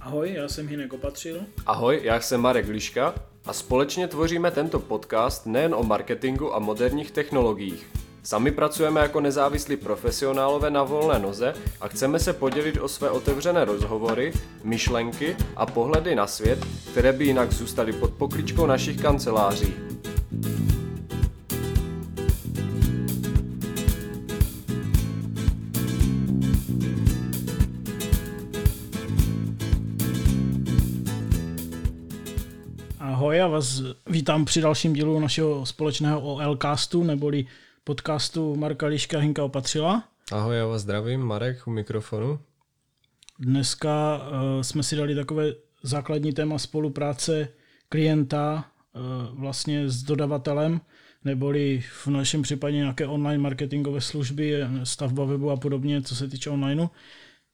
Ahoj, já jsem Hinek Opatřil. Ahoj, já jsem Marek Liška a společně tvoříme tento podcast nejen o marketingu a moderních technologiích. Sami pracujeme jako nezávislí profesionálové na volné noze a chceme se podělit o své otevřené rozhovory, myšlenky a pohledy na svět, které by jinak zůstaly pod pokličkou našich kanceláří. Ahoj, já vás vítám při dalším dílu našeho společného OL-castu, neboli podcastu Marka Liška Hinka Opatřila. Ahoj, já vás zdravím, Marek u mikrofonu. Dneska uh, jsme si dali takové základní téma spolupráce klienta uh, vlastně s dodavatelem, neboli v našem případě nějaké online marketingové služby, stavba webu a podobně, co se týče onlineu.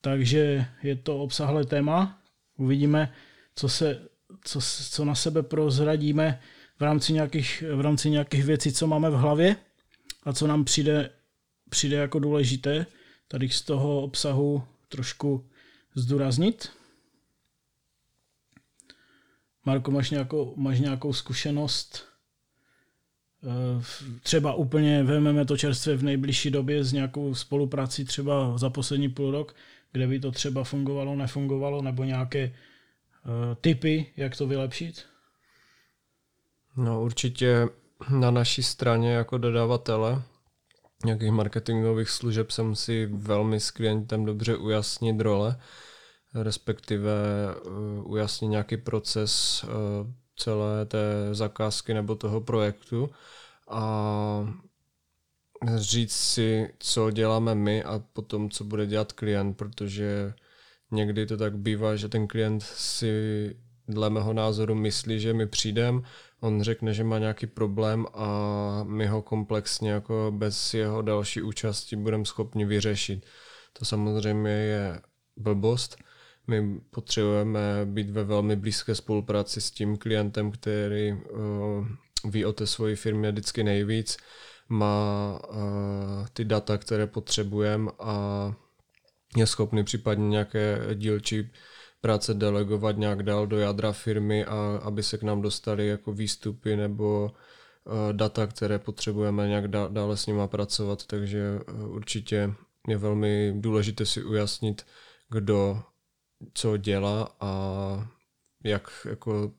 Takže je to obsahlé téma. Uvidíme, co, se, co, co na sebe prozradíme v rámci, nějakých, v rámci nějakých věcí, co máme v hlavě a co nám přijde, přijde jako důležité tady z toho obsahu trošku zdůraznit. Marko, máš nějakou, máš nějakou zkušenost? Eh, třeba úplně vezmeme to čerstvě v nejbližší době s nějakou spoluprací třeba za poslední půl rok, kde by to třeba fungovalo, nefungovalo, nebo nějaké typy, jak to vylepšit? No určitě na naší straně jako dodavatele nějakých marketingových služeb se musí velmi s klientem dobře ujasnit role, respektive uh, ujasnit nějaký proces uh, celé té zakázky nebo toho projektu a říct si, co děláme my a potom, co bude dělat klient, protože někdy to tak bývá, že ten klient si dle mého názoru myslí, že my přijdeme, on řekne, že má nějaký problém a my ho komplexně jako bez jeho další účasti budeme schopni vyřešit. To samozřejmě je blbost. My potřebujeme být ve velmi blízké spolupráci s tím klientem, který uh, ví o té své firmě vždycky nejvíc, má uh, ty data, které potřebujeme a je schopný případně nějaké dílčí práce delegovat nějak dál do jádra firmy a aby se k nám dostali jako výstupy nebo uh, data, které potřebujeme nějak dá, dále s nima pracovat, takže uh, určitě je velmi důležité si ujasnit, kdo co dělá a jak jako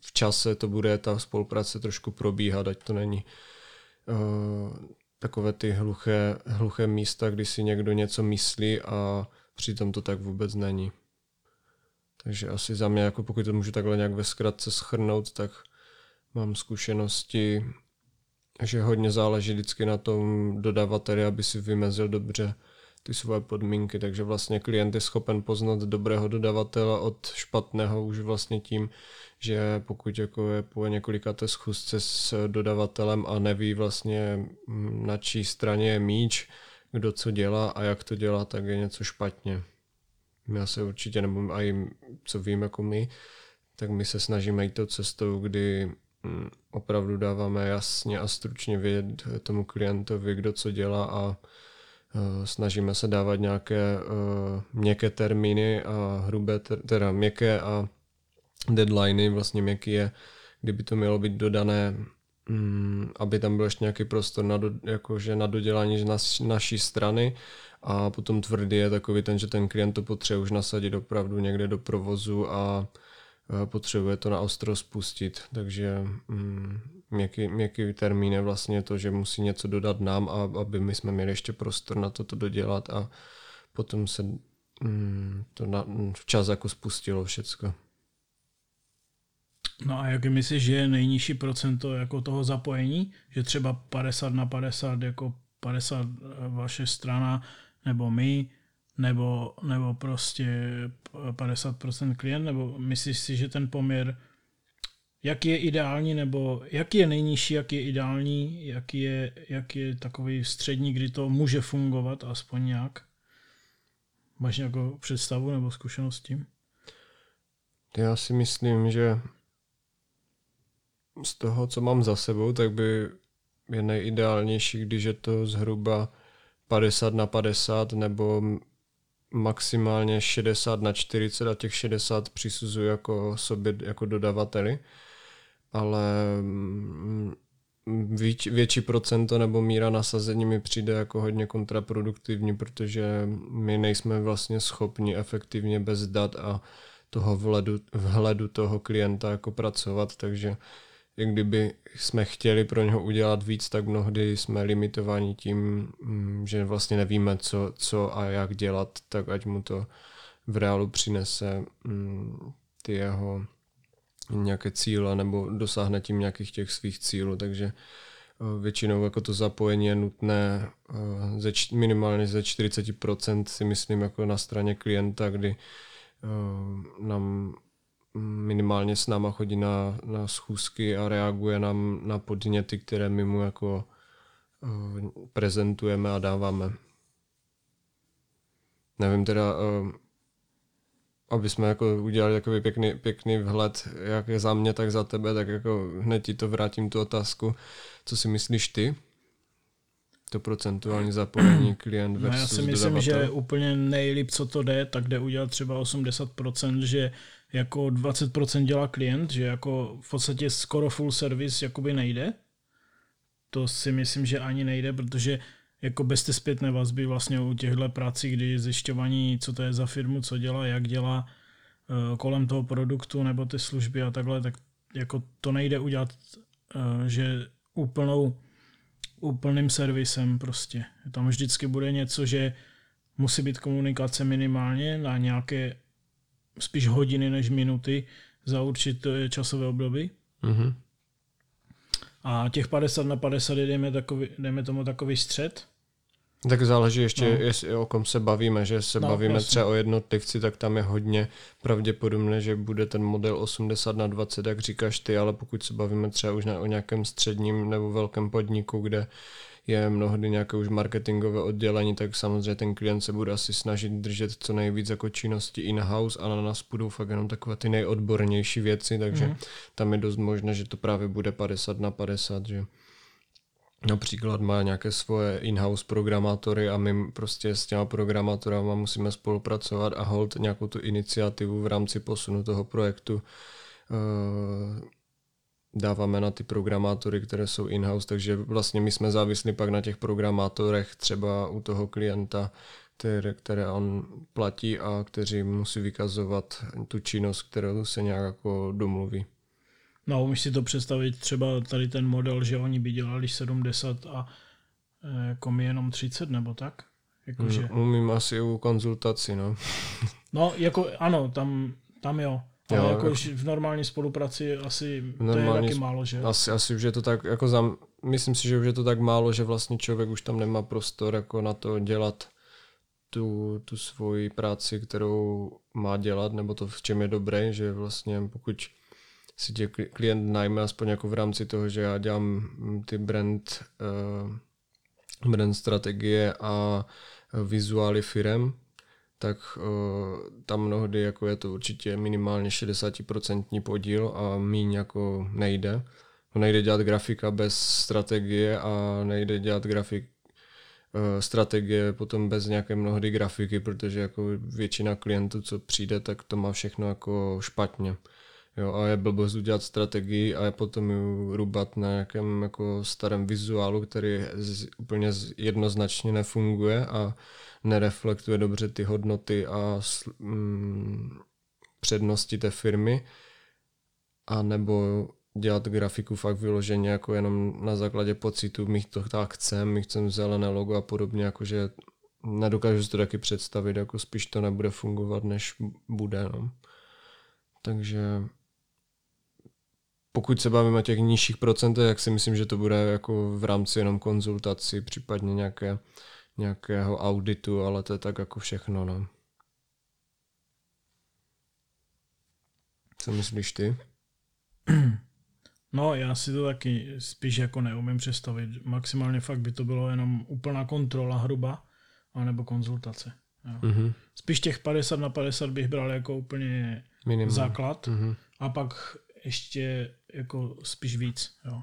v čase to bude ta spolupráce trošku probíhat, ať to není uh, takové ty hluché, hluché místa, kdy si někdo něco myslí a přitom to tak vůbec není. Takže asi za mě, jako pokud to můžu takhle nějak ve zkratce schrnout, tak mám zkušenosti, že hodně záleží vždycky na tom dodavateli, aby si vymezil dobře ty svoje podmínky, takže vlastně klient je schopen poznat dobrého dodavatele od špatného už vlastně tím, že pokud jako je po té schůzce s dodavatelem a neví vlastně mm, na čí straně je míč, kdo co dělá a jak to dělá, tak je něco špatně. My se určitě, nebo i co vím jako my, tak my se snažíme jít tou cestou, kdy mm, opravdu dáváme jasně a stručně vědět tomu klientovi, kdo co dělá a snažíme se dávat nějaké uh, měkké termíny a hrubé, teda měkké a deadliny, vlastně měkký je, kdyby to mělo být dodané, um, aby tam byl ještě nějaký prostor na, do, jakože na dodělání na, naší strany. A potom tvrdý je takový ten, že ten klient to potřebuje už nasadit opravdu někde do provozu a uh, potřebuje to na ostro spustit, takže měkký, měkký termín je vlastně to, že musí něco dodat nám, a, aby my jsme měli ještě prostor na to, to dodělat a potom se mm, to na, včas jako spustilo všecko. No a jak myslíš, že je nejnižší procento jako toho zapojení? Že třeba 50 na 50, jako 50 vaše strana nebo my, nebo, nebo prostě 50% klient, nebo myslíš si, že ten poměr jaký je ideální, nebo jaký je nejnižší, jaký je ideální, jaký je, jaký je takový střední, kdy to může fungovat aspoň nějak? Máš nějakou představu nebo zkušenost s tím? Já si myslím, že z toho, co mám za sebou, tak by je nejideálnější, když je to zhruba 50 na 50 nebo maximálně 60 na 40 a těch 60 přisuzuji jako sobě jako dodavateli, ale mm, větší, větší procento nebo míra nasazení mi přijde jako hodně kontraproduktivní, protože my nejsme vlastně schopni efektivně bez dat a toho vhledu, vhledu toho klienta jako pracovat, takže i kdyby jsme chtěli pro něho udělat víc, tak mnohdy jsme limitováni tím, mm, že vlastně nevíme, co, co a jak dělat, tak ať mu to v reálu přinese mm, ty jeho nějaké cíle nebo dosáhne tím nějakých těch svých cílů, takže eh, většinou jako to zapojení je nutné eh, ze, minimálně ze 40% si myslím jako na straně klienta, kdy eh, nám minimálně s náma chodí na, na schůzky a reaguje nám na podněty, které my mu jako prezentujeme a dáváme. Nevím teda, aby jsme jako udělali takový pěkný, pěkný vhled, jak je za mě, tak za tebe, tak jako hned ti to vrátím tu otázku. Co si myslíš ty? To procentuální zapojení klient versus no Já si myslím, dodavatel. že úplně nejlíp, co to jde, tak jde udělat třeba 80%, že jako 20% dělá klient, že jako v podstatě skoro full service jakoby nejde. To si myslím, že ani nejde, protože jako bez té zpětné vazby vlastně u těchto prací, kdy zjišťování, co to je za firmu, co dělá, jak dělá eh, kolem toho produktu nebo ty služby a takhle, tak jako to nejde udělat, eh, že úplnou, úplným servisem prostě. Tam vždycky bude něco, že musí být komunikace minimálně na nějaké spíš hodiny než minuty za určité časové období. Mm-hmm. A těch 50 na 50 jdeme, takový, jdeme tomu takový střed. Tak záleží ještě, no. jestli, o kom se bavíme, že se no, bavíme jasný. třeba o jednotlivci, tak tam je hodně pravděpodobné, že bude ten model 80 na 20, jak říkáš ty, ale pokud se bavíme třeba už na, o nějakém středním nebo velkém podniku, kde je mnohdy nějaké už marketingové oddělení, tak samozřejmě ten klient se bude asi snažit držet co nejvíc jako činnosti in-house a na nás budou fakt jenom takové ty nejodbornější věci, takže mm. tam je dost možné, že to právě bude 50 na 50, že například má nějaké svoje in-house programátory a my prostě s těma programátorama musíme spolupracovat a hold nějakou tu iniciativu v rámci posunu toho projektu eh, dáváme na ty programátory, které jsou in-house, takže vlastně my jsme závislí pak na těch programátorech třeba u toho klienta, které, které on platí a kteří musí vykazovat tu činnost, kterou se nějak jako domluví. No, umíš si to představit třeba tady ten model, že oni by dělali 70 a jako my jenom 30 nebo tak? Jako, že... Mm, umím asi u konzultaci, no. no, jako ano, tam, tam jo. Ale jo, jako, jako v normální spolupráci asi normální, to je taky málo, že? Asi, asi už je to tak, jako za, myslím si, že už je to tak málo, že vlastně člověk už tam nemá prostor jako na to dělat tu, tu svoji práci, kterou má dělat, nebo to v čem je dobré, že vlastně pokud si tě klient najme aspoň jako v rámci toho, že já dělám mm, ty brand, uh, brand strategie a vizuály firem, tak uh, tam mnohdy jako je to určitě minimálně 60% podíl a míň jako nejde. No nejde dělat grafika bez strategie a nejde dělat grafik strategie potom bez nějaké mnohdy grafiky, protože jako většina klientů, co přijde, tak to má všechno jako špatně. Jo, a je blbost udělat strategii a je potom ju rubat na nějakém jako starém vizuálu, který z, úplně jednoznačně nefunguje a nereflektuje dobře ty hodnoty a mm, přednosti té firmy. A nebo dělat grafiku fakt vyloženě jako jenom na základě pocitu, my to tak chcem, my chceme zelené logo a podobně, jakože nedokážu si to taky představit, jako spíš to nebude fungovat, než bude. No. Takže pokud se bavíme o těch nižších procentech, tak si myslím, že to bude jako v rámci jenom konzultaci, případně nějaké, nějakého auditu, ale to je tak jako všechno. No. Co myslíš ty? No, já si to taky spíš jako neumím představit. Maximálně fakt by to bylo jenom úplná kontrola hruba, anebo konzultace. Jo. Mm-hmm. Spíš těch 50 na 50 bych bral jako úplně Minimum. základ. Mm-hmm. A pak ještě jako spíš víc. Jo.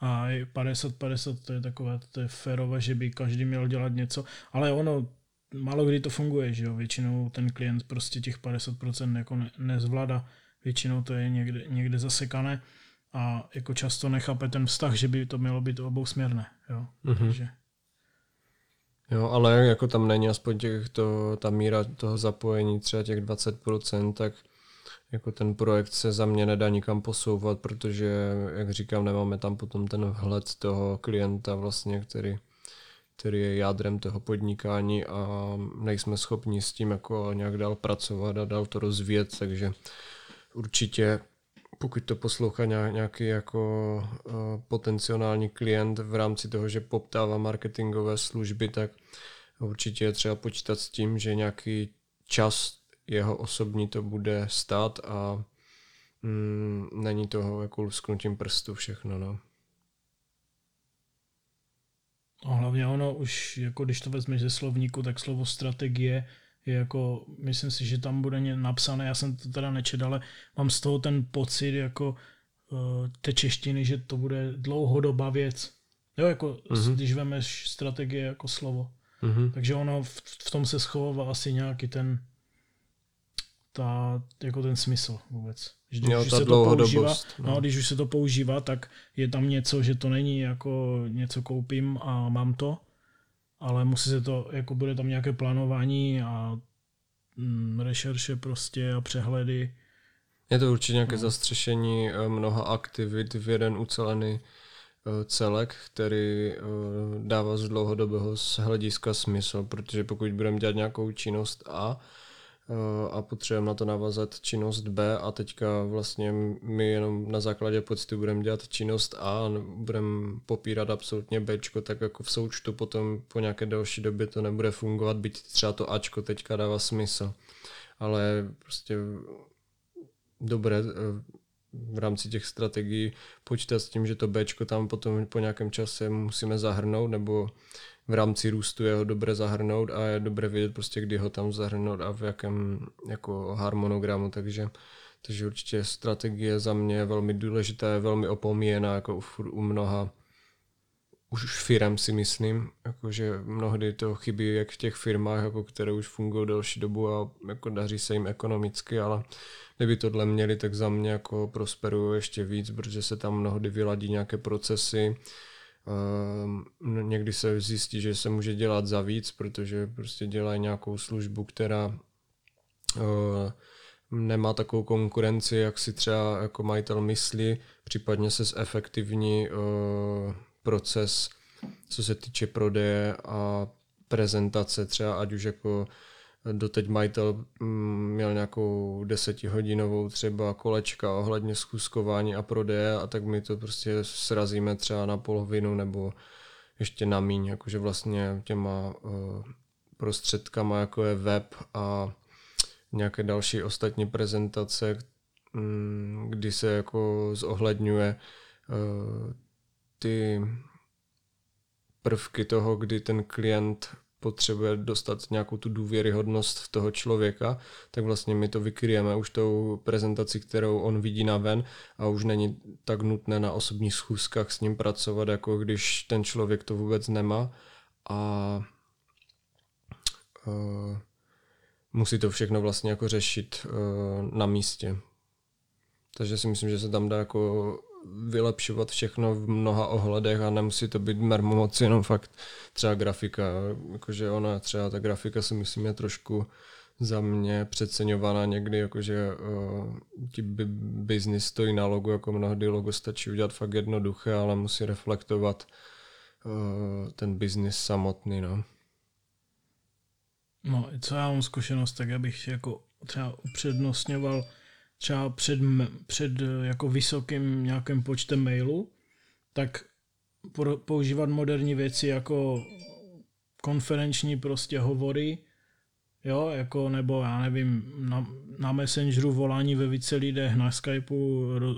A 50-50 to je takové, to je férové, že by každý měl dělat něco, ale ono málo kdy to funguje, že jo, většinou ten klient prostě těch 50% jako ne, nezvládá, většinou to je někde, někde zasekané a jako často nechápe ten vztah, že by to mělo být obousměrné, jo, mm-hmm. takže Jo, ale jako tam není aspoň těch to, ta míra toho zapojení, třeba těch 20%, tak jako ten projekt se za mě nedá nikam posouvat, protože, jak říkám, nemáme tam potom ten vhled toho klienta vlastně, který, který je jádrem toho podnikání a nejsme schopni s tím jako nějak dál pracovat a dál to rozvíjet, takže určitě pokud to poslouchá nějaký jako uh, potenciální klient v rámci toho, že poptává marketingové služby, tak určitě je třeba počítat s tím, že nějaký čas jeho osobní to bude stát a mm, není toho jako lusknutím prstu všechno. No. A hlavně ono už, jako když to vezmeš ze slovníku, tak slovo strategie je jako, myslím si, že tam bude napsané, já jsem to teda nečet, ale mám z toho ten pocit jako uh, té češtiny, že to bude dlouhodobá věc. Jo, jako mm-hmm. když vemeš strategie jako slovo. Mm-hmm. Takže ono v, v tom se schovává asi nějaký ten ta, jako ten smysl vůbec. Že když jo, už se to používá, no. no. když už se to používá, tak je tam něco, že to není jako něco koupím a mám to, ale musí se to, jako bude tam nějaké plánování a mm, rešerše prostě a přehledy. Je to určitě nějaké no. zastřešení eh, mnoha aktivit v jeden ucelený eh, celek, který eh, dává z dlouhodobého hlediska smysl, protože pokud budeme dělat nějakou činnost A, a potřebujeme na to navazat činnost B a teďka vlastně my jenom na základě pocitu budeme dělat činnost A a budeme popírat absolutně B, tak jako v součtu potom po nějaké další době to nebude fungovat, byť třeba to Ačko teďka dává smysl. Ale prostě dobré eh, v rámci těch strategií počítat s tím, že to Bčko tam potom po nějakém čase musíme zahrnout, nebo v rámci růstu je ho dobré zahrnout a je dobré vědět prostě, kdy ho tam zahrnout a v jakém jako harmonogramu, takže takže určitě strategie za mě je velmi důležitá, je velmi opomíjená jako u, u mnoha už firm si myslím, jakože mnohdy to chybí jak v těch firmách, jako které už fungují delší dobu a jako daří se jim ekonomicky, ale kdyby tohle měli, tak za mě jako prosperují ještě víc, protože se tam mnohdy vyladí nějaké procesy, někdy se zjistí, že se může dělat za víc, protože prostě dělají nějakou službu, která eh, nemá takovou konkurenci, jak si třeba jako majitel myslí, případně se zefektivní eh, proces, co se týče prodeje a prezentace třeba, ať už jako doteď majitel mm, měl nějakou desetihodinovou třeba kolečka ohledně schůzkování a prodeje a tak my to prostě srazíme třeba na polovinu nebo ještě na míň, jakože vlastně těma uh, prostředkama, jako je web a nějaké další ostatní prezentace, um, kdy se jako zohledňuje uh, ty prvky toho, kdy ten klient potřebuje dostat nějakou tu důvěryhodnost toho člověka, tak vlastně my to vykryjeme už tou prezentací, kterou on vidí na ven a už není tak nutné na osobních schůzkách s ním pracovat, jako když ten člověk to vůbec nemá a uh, musí to všechno vlastně jako řešit uh, na místě. Takže si myslím, že se tam dá jako vylepšovat všechno v mnoha ohledech a nemusí to být mermomoc, jenom fakt třeba grafika. Jakože ona třeba ta grafika si myslím je trošku za mě přeceňovaná někdy, jakože uh, ti business stojí na logu, jako mnohdy logo stačí udělat fakt jednoduché, ale musí reflektovat uh, ten business samotný, no. No, co já mám zkušenost, tak já bych jako třeba upřednostňoval třeba před, před jako vysokým nějakým počtem mailů, tak používat moderní věci jako konferenční prostě hovory, jo, jako nebo já nevím, na, na Messengeru volání ve více lidech, na Skypeu ro,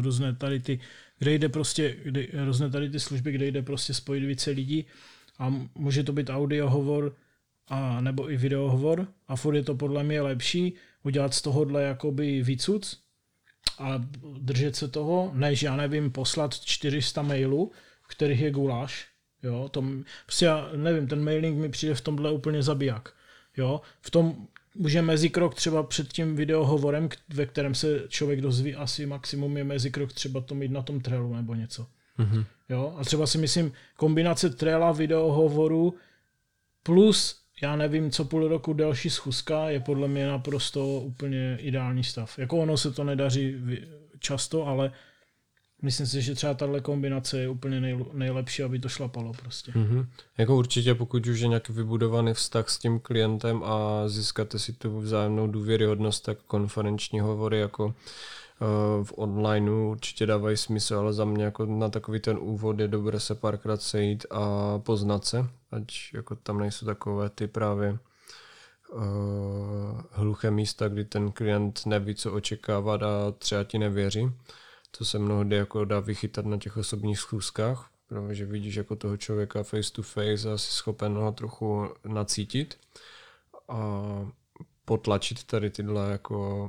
různé tady ty, kde jde prostě, různé tady ty služby, kde jde prostě spojit více lidí a může to být audio hovor a nebo i video hovor a furt je to podle mě lepší, udělat z tohohle jakoby výcuc a držet se toho, než já nevím, poslat 400 mailů, kterých je guláš, Jo, to, prostě já nevím, ten mailing mi přijde v tomhle úplně zabiják. Jo, v tom může mezikrok třeba před tím videohovorem, ve kterém se člověk dozví asi maximum je mezikrok třeba to mít na tom trailu nebo něco. Mm-hmm. Jo, a třeba si myslím, kombinace traila, videohovoru plus já nevím, co půl roku delší schůzka je podle mě naprosto úplně ideální stav. Jako ono se to nedaří často, ale myslím si, že třeba tahle kombinace je úplně nejlepší, aby to šlapalo prostě. Mm-hmm. Jako určitě, pokud už je nějaký vybudovaný vztah s tím klientem a získáte si tu vzájemnou důvěryhodnost, tak konferenční hovory jako v onlineu určitě dávají smysl, ale za mě jako na takový ten úvod je dobré se párkrát sejít a poznat se, ať jako tam nejsou takové ty právě uh, hluché místa, kdy ten klient neví, co očekávat a třeba ti nevěří. To se mnohdy jako dá vychytat na těch osobních schůzkách, protože vidíš jako toho člověka face to face a jsi schopen ho trochu nacítit a potlačit tady tyhle jako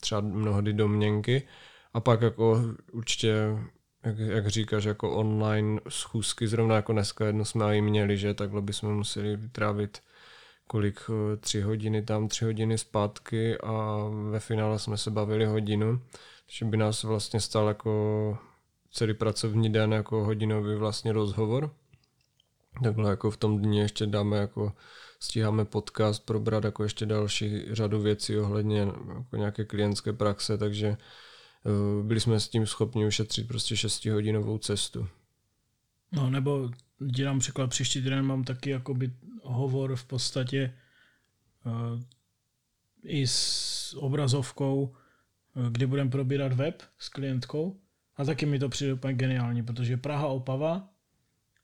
třeba mnohdy domněnky. A pak jako určitě, jak, jak říkáš, jako online schůzky, zrovna jako dneska jedno jsme i měli, že takhle bychom museli vytrávit kolik, eh, tři hodiny tam, tři hodiny zpátky a ve finále jsme se bavili hodinu že by nás vlastně stal jako celý pracovní den jako hodinový vlastně rozhovor. Takhle jako v tom dní ještě dáme jako stíháme podcast, probrat jako ještě další řadu věcí ohledně jako nějaké klientské praxe, takže eh, byli jsme s tím schopni ušetřit prostě 6 hodinovou cestu. No nebo dělám příklad, příští týden mám taky jakoby hovor v podstatě uh, i s obrazovkou, kdy budeme probírat web s klientkou a taky mi to přijde úplně geniální, protože Praha Opava,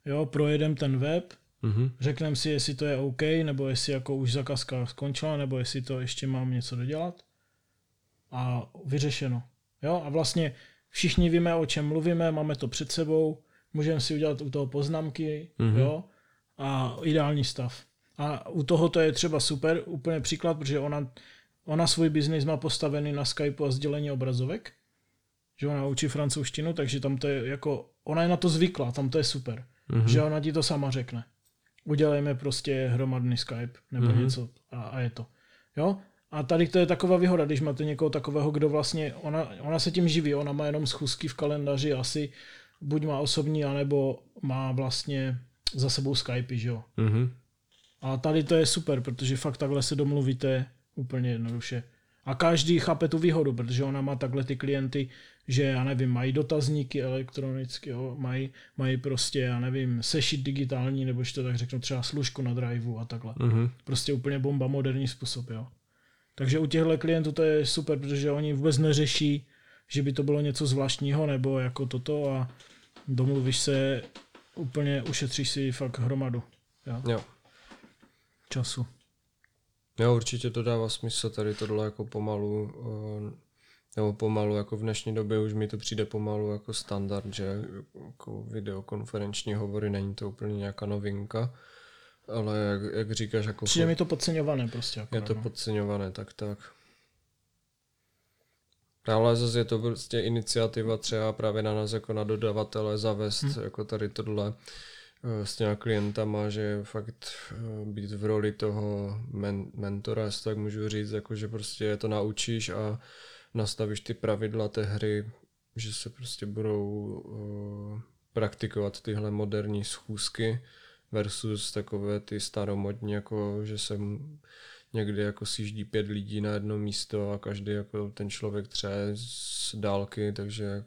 jo, projedem ten web, mm-hmm. řekneme si, jestli to je OK, nebo jestli jako už zakazka skončila, nebo jestli to ještě mám něco dodělat a vyřešeno. Jo, a vlastně všichni víme, o čem mluvíme, máme to před sebou, můžeme si udělat u toho poznámky, mm-hmm. jo, a ideální stav. A u toho to je třeba super, úplně příklad, protože ona Ona svůj biznis má postavený na Skypeu a sdělení obrazovek, že ona učí francouzštinu, takže tam to je jako, ona je na to zvyklá, tam to je super, mm-hmm. že ona ti to sama řekne. Udělejme prostě hromadný Skype nebo mm-hmm. něco a, a je to. Jo? A tady to je taková výhoda, když máte někoho takového, kdo vlastně, ona, ona se tím živí, ona má jenom schůzky v kalendáři, asi buď má osobní, anebo má vlastně za sebou Skype, že jo. Mm-hmm. A tady to je super, protože fakt takhle se domluvíte, Úplně jednoduše. A každý chápe tu výhodu, protože ona má takhle ty klienty, že já nevím, mají dotazníky elektronicky, jo, mají, mají prostě, já nevím, sešit digitální, nebo to tak řeknu, třeba služku na driveu a takhle. Mm-hmm. Prostě úplně bomba, moderní způsob, jo. Takže u těchto klientů to je super, protože oni vůbec neřeší, že by to bylo něco zvláštního, nebo jako toto a domluvíš se, úplně ušetříš si fakt hromadu. Jo. jo. Času. Jo, určitě to dává smysl tady tohle jako pomalu, eh, nebo pomalu, jako v dnešní době už mi to přijde pomalu jako standard, že jako videokonferenční hovory není to úplně nějaká novinka, ale jak, jak říkáš, jako... Přijde mi to podceňované prostě. Jako je to no. podceňované, tak tak. Ale zase je to prostě iniciativa třeba právě na nás jako na dodavatele zavést hmm. jako tady tohle Eh, s těma klientama, že fakt eh, být v roli toho men- mentora, jestli tak můžu říct, jako že prostě to naučíš a nastavíš ty pravidla té hry, že se prostě budou uh, praktikovat tyhle moderní schůzky versus takové ty staromodní, jako že se někdy jako siždí pět lidí na jedno místo a každý jako ten člověk tře z dálky, takže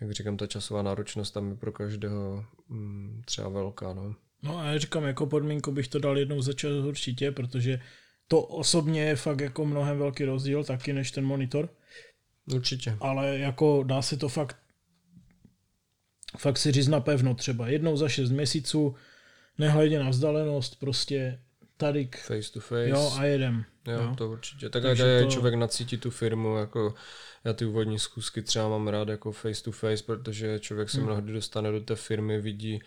jak říkám, ta časová náročnost tam je pro každého mm, třeba velká. No. no a já říkám, jako podmínku bych to dal jednou za čas určitě, protože to osobně je fakt jako mnohem velký rozdíl taky než ten monitor. Určitě. Ale jako dá se to fakt fakt si říct napevno třeba jednou za šest měsíců, nehledě na vzdálenost, prostě tady k... Face to face. Jo, a jedem. Jo, jo. to určitě. Tak Takže to... člověk nacítí tu firmu, jako já ty úvodní zkusky třeba mám rád jako face to face, protože člověk se hmm. mnohdy dostane do té firmy, vidí,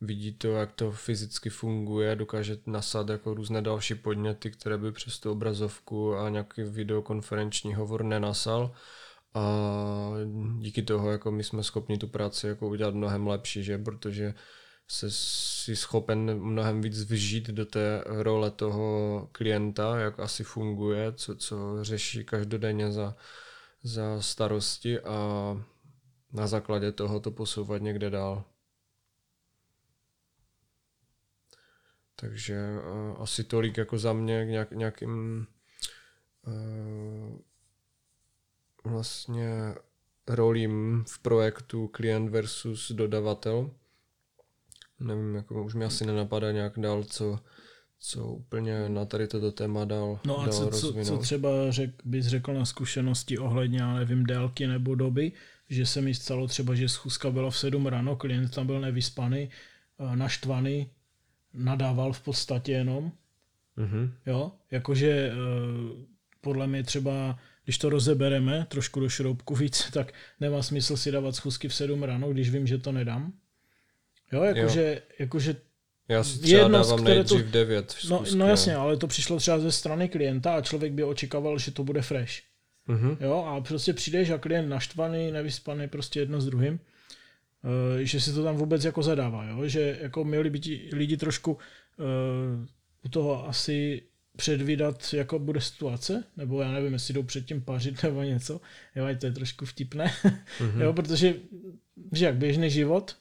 vidí to, jak to fyzicky funguje, dokáže nasad jako různé další podněty, které by přes tu obrazovku a nějaký videokonferenční hovor nenasal. A díky toho jako my jsme schopni tu práci jako udělat mnohem lepší, že? protože se si schopen mnohem víc vžít do té role toho klienta, jak asi funguje, co, co řeší každodenně za, za starosti a na základě toho to posouvat někde dál. Takže uh, asi tolik jako za mě k nějak, nějakým uh, vlastně rolím v projektu klient versus dodavatel. Nevím, jako už mi asi nenapadá nějak dál, co, co úplně na tady toto téma dál No a dál co, co, co třeba řek, bys řekl na zkušenosti ohledně, já nevím, délky nebo doby, že se mi stalo třeba, že schůzka byla v 7 ráno, klient tam byl nevyspaný, eh, naštvaný, nadával v podstatě jenom. Mm-hmm. Jo, jakože eh, podle mě třeba, když to rozebereme trošku do šroubku víc, tak nemá smysl si dávat schůzky v 7 ráno, když vím, že to nedám. Jo, jakože, jakože já si třeba jedno, dávám nejdřív to, 9 schůzky, no, no jasně, ale to přišlo třeba ze strany klienta a člověk by očekával, že to bude fresh. Mm-hmm. Jo, a prostě přijdeš a klient naštvaný, nevyspaný, prostě jedno s druhým, uh, že si to tam vůbec jako zadává, jo? že jako měli by ti lidi trošku uh, u toho asi předvídat, jako bude situace, nebo já nevím, jestli jdou předtím pařit nebo něco, jo, to je trošku vtipné, mm-hmm. jo, protože, že jak běžný život,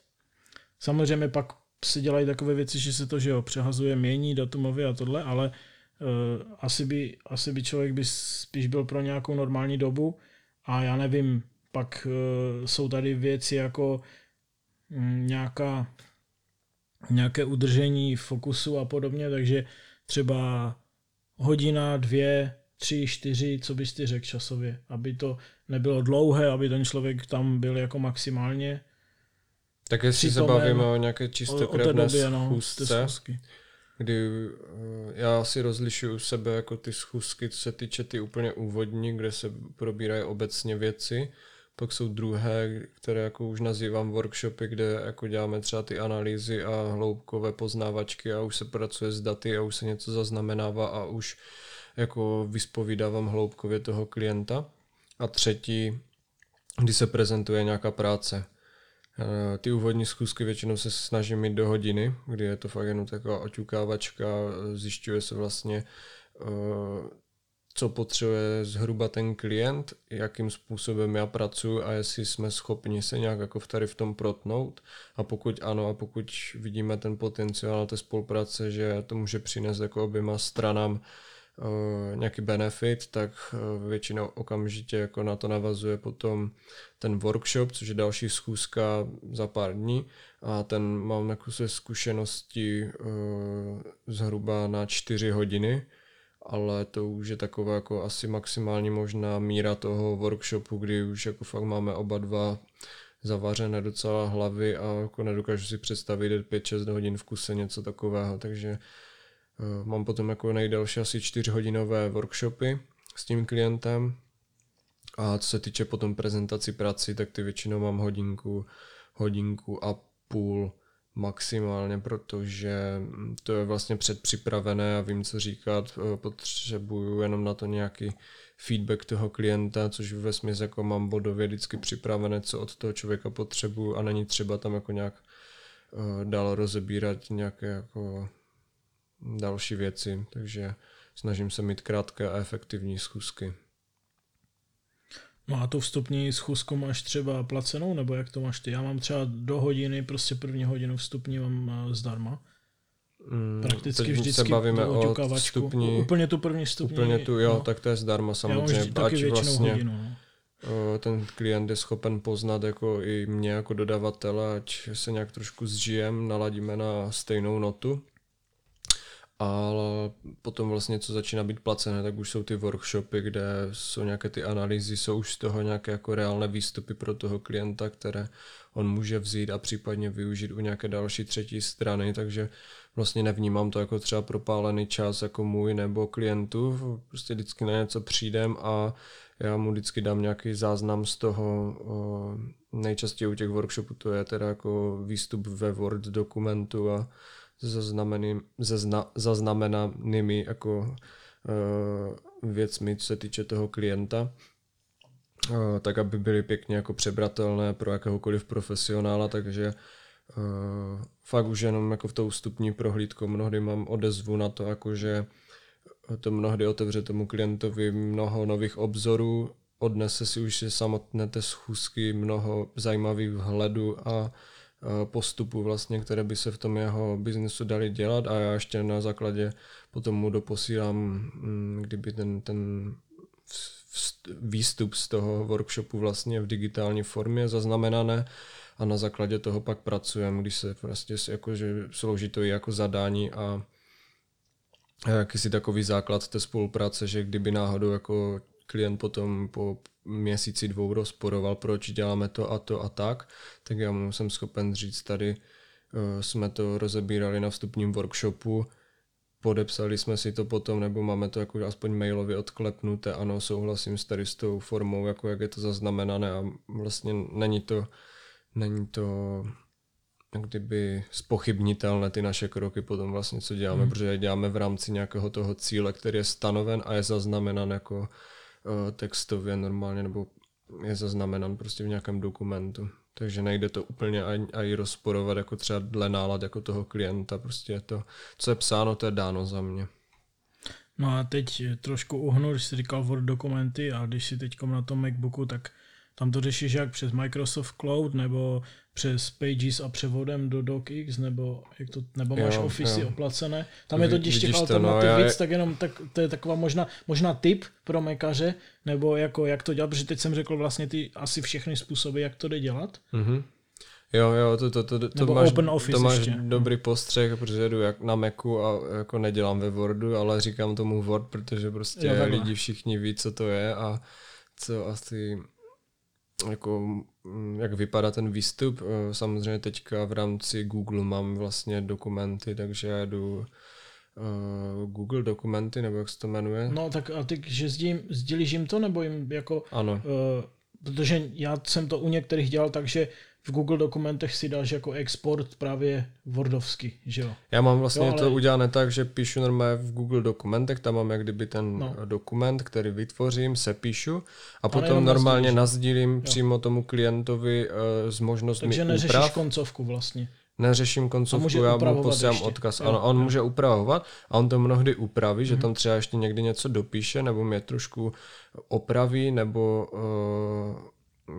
samozřejmě pak se dělají takové věci, že se to, že jo, přehazuje, mění datumově a tohle, ale uh, asi, by, asi by člověk by spíš byl pro nějakou normální dobu a já nevím, pak uh, jsou tady věci jako nějaká nějaké udržení fokusu a podobně, takže třeba hodina, dvě, tři, čtyři, co bys ty řekl časově, aby to nebylo dlouhé, aby ten člověk tam byl jako maximálně. Tak jestli se bavíme o nějaké čistokrevné o, o no, schůzce, kdy uh, já si rozlišuju sebe jako ty schůzky, co se týče ty úplně úvodní, kde se probírají obecně věci, pak jsou druhé, které jako už nazývám workshopy, kde jako děláme třeba ty analýzy a hloubkové poznávačky a už se pracuje s daty a už se něco zaznamenává a už jako vyspovídávám hloubkově toho klienta. A třetí, kdy se prezentuje nějaká práce. Eh, ty úvodní schůzky většinou se snažím mít do hodiny, kdy je to fakt jenom taková oťukávačka, zjišťuje se vlastně eh, co potřebuje zhruba ten klient, jakým způsobem já pracuji a jestli jsme schopni se nějak jako tady v tom protnout. A pokud ano a pokud vidíme ten potenciál té spolupráce, že to může přinést jako oběma stranám uh, nějaký benefit, tak uh, většinou okamžitě jako na to navazuje potom ten workshop, což je další schůzka za pár dní. A ten mám jako se zkušenosti uh, zhruba na čtyři hodiny, ale to už je taková jako asi maximální možná míra toho workshopu, kdy už jako fakt máme oba dva zavařené docela hlavy a jako nedokážu si představit 5-6 hodin v kuse něco takového, takže uh, mám potom jako nejdelší asi 4 hodinové workshopy s tím klientem. A co se týče potom prezentaci prací, tak ty většinou mám hodinku, hodinku a půl maximálně, protože to je vlastně předpřipravené a vím, co říkat, eh, potřebuju jenom na to nějaký feedback toho klienta, což ve smyslu jako mám bodově vždycky připravené, co od toho člověka potřebuju a není třeba tam jako nějak uh, dál rozebírat nějaké jako další věci, takže snažím se mít krátké a efektivní schůzky. No a tu vstupní schůzku máš třeba placenou, nebo jak to máš ty? Já mám třeba do hodiny, prostě první hodinu vstupní mám eh, zdarma. Mm, Prakticky vždycky se bavíme o vstupní. Úplně tu první vstupní. Úplně tu, jo, no. tak to je zdarma samozřejmě. Ať vlastně hodinu, no. ten klient je schopen poznat jako i mě jako dodavatele, ať se nějak trošku zžijem, naladíme na stejnou notu ale potom vlastně, co začíná být placené, tak už jsou ty workshopy, kde jsou nějaké ty analýzy, jsou už z toho nějaké jako reálné výstupy pro toho klienta, které on může vzít a případně využít u nějaké další třetí strany, takže vlastně nevnímám to jako třeba propálený čas jako můj nebo klientů, prostě vždycky na něco přijdem a já mu vždycky dám nějaký záznam z toho, nejčastěji u těch workshopů to je teda jako výstup ve Word dokumentu a zaznamenanými jako uh, věcmi, co se týče toho klienta, uh, tak aby byly pěkně jako přebratelné pro jakéhokoliv profesionála, takže uh, fakt už jenom jako v tou vstupní prohlídku mnohdy mám odezvu na to, jako že to mnohdy otevře tomu klientovi mnoho nových obzorů, odnese si už samotné té schůzky mnoho zajímavých vhledů a postupu vlastně, které by se v tom jeho biznesu dali dělat a já ještě na základě potom mu doposílám, mm, kdyby ten, ten výstup z toho workshopu vlastně v digitální formě zaznamenané a na základě toho pak pracujeme, když se vlastně jako, že slouží to i jako zadání a jakýsi takový základ té spolupráce, že kdyby náhodou jako klient potom po měsíci dvou rozporoval, proč děláme to a to a tak, tak já mu jsem schopen říct tady, uh, jsme to rozebírali na vstupním workshopu, podepsali jsme si to potom, nebo máme to jako aspoň mailově odklepnuté, ano, souhlasím s tady s tou formou, jako jak je to zaznamenané a vlastně není to, není to kdyby spochybnitelné ty naše kroky potom vlastně, co děláme, hmm. protože je děláme v rámci nějakého toho cíle, který je stanoven a je zaznamenán jako textově normálně, nebo je zaznamenán prostě v nějakém dokumentu. Takže nejde to úplně ani, ani rozporovat jako třeba dle nálad jako toho klienta. Prostě je to, co je psáno, to je dáno za mě. No a teď trošku uhnu, když jsi říkal Word dokumenty a když si teď na tom Macbooku, tak tam to řešíš jak přes Microsoft Cloud nebo přes Pages a převodem do DocX, nebo, jak to, nebo máš jo, Office jo. oplacené. Tam je totiž těch alternativ no, víc, tak jenom tak, to je taková možná, možná tip pro mekaře, nebo jako jak to dělat, protože teď jsem řekl vlastně ty asi všechny způsoby, jak to jde dělat. Mm-hmm. Jo, jo, to, to, to, to, máš, Open Office to máš ještě. dobrý postřeh, protože jdu jak na Macu a jako nedělám ve Wordu, ale říkám tomu Word, protože prostě jo, lidi všichni ví, co to je a co asi jako, mm, jak vypadá ten výstup. Eh, samozřejmě teďka v rámci Google mám vlastně dokumenty, takže já jdu uh, Google dokumenty, nebo jak se to jmenuje. No tak a ty, že sdílím, sdílíš jim to, nebo jim jako... Ano. Uh, protože já jsem to u některých dělal tak, že v Google dokumentech si dáš jako export právě Wordovsky, že jo? Já mám vlastně jo, ale... to udělané tak, že píšu normálně v Google dokumentech, tam mám jak kdyby ten no. dokument, který vytvořím, se píšu a potom normálně nazdílím jo. přímo tomu klientovi uh, s možnostmi Takže neřešíš úprav. koncovku vlastně neřeším koncovku, já mu posílám odkaz. Jo, ano, on jo. může upravovat a on to mnohdy upraví, mm-hmm. že mhm. tam třeba ještě někdy něco dopíše, nebo mě trošku opraví, nebo uh,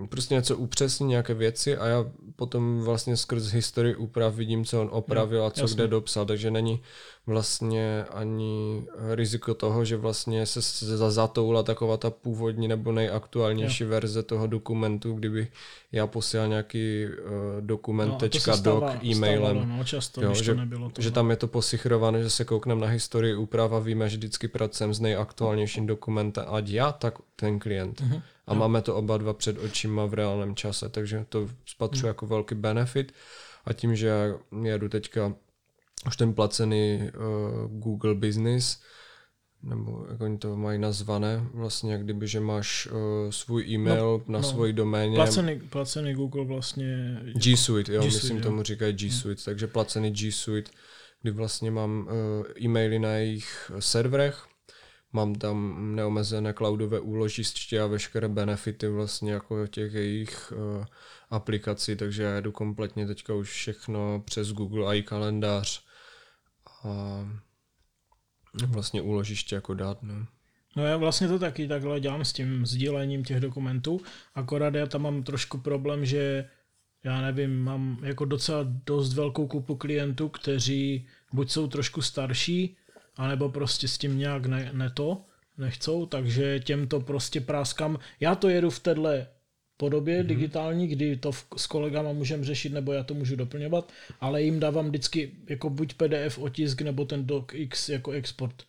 prostě něco upřesní, nějaké věci a já potom vlastně skrz historii úprav vidím, co on opravil a co jasně. kde dopsal, takže není vlastně ani riziko toho, že vlastně se zatoula taková ta původní nebo nejaktuálnější jo. verze toho dokumentu, kdyby já posílal nějaký uh, dokument no, tečka doc e-mailem. no, často, jo, že, to nebylo že tam je to posichrované, že se koukneme na historii úprav a víme, že vždycky pracujeme s nejaktuálnějším dokumentem, ať já, tak ten klient. Uh-huh a no. máme to oba dva před očima v reálném čase, takže to spatřuji hmm. jako velký benefit a tím, že jedu teďka už ten placený uh, Google Business, nebo jak oni to mají nazvané, vlastně jak kdyby, že máš uh, svůj e-mail no, na no, svoji doméně. Placený, placený Google vlastně... G Suite, jo, G Suite, myslím jo. tomu říkají G hmm. Suite, hmm. takže placený G Suite, kdy vlastně mám uh, e-maily na jejich serverech, mám tam neomezené cloudové úložiště a veškeré benefity vlastně jako těch jejich uh, aplikací, takže já jedu kompletně teďka už všechno přes Google i kalendář a vlastně úložiště jako dát. No. No já vlastně to taky takhle dělám s tím sdílením těch dokumentů, akorát já tam mám trošku problém, že já nevím, mám jako docela dost velkou kupu klientů, kteří buď jsou trošku starší, anebo prostě s tím nějak ne, ne to, nechcou, takže těmto prostě práskám. Já to jedu v téhle podobě mm-hmm. digitální, kdy to v, s kolegama můžeme řešit, nebo já to můžu doplňovat, ale jim dávám vždycky jako buď PDF otisk, nebo ten docx jako export.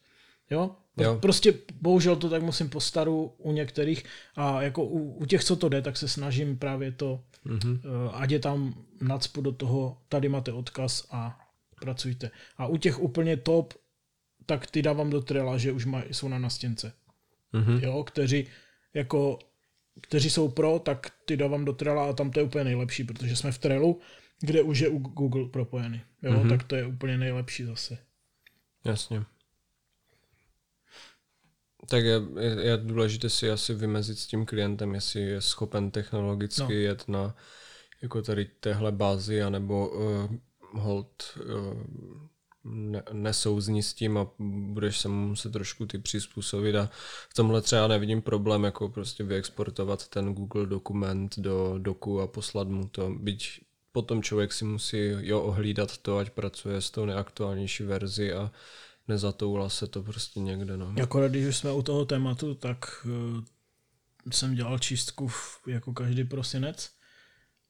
Jo? jo. Prostě bohužel to tak musím postaru u některých a jako u, u těch, co to jde, tak se snažím právě to, mm-hmm. uh, ať je tam nadspu do toho, tady máte odkaz a pracujte. A u těch úplně top tak ty dávám do Trela, že už maj, jsou na nastěnce. Mm-hmm. Jo, kteří jako kteří jsou pro, tak ty dávám do Trela a tam to je úplně nejlepší, protože jsme v Trelu, kde už je u Google propojený. Jo, mm-hmm. tak to je úplně nejlepší zase. Jasně. Tak je, je, je důležité si asi vymezit s tím klientem, jestli je schopen technologicky no. jet na jako tady téhle bázi, anebo uh, hold uh, ne, nesouzní s tím a budeš se muset trošku ty přizpůsobit a v tomhle třeba nevidím problém jako prostě vyexportovat ten Google dokument do doku a poslat mu to, byť potom člověk si musí jo ohlídat to, ať pracuje s tou neaktuálnější verzi a nezatoula se to prostě někde. No. Akorát, když už jsme u toho tématu, tak uh, jsem dělal čistku v, jako každý prosinec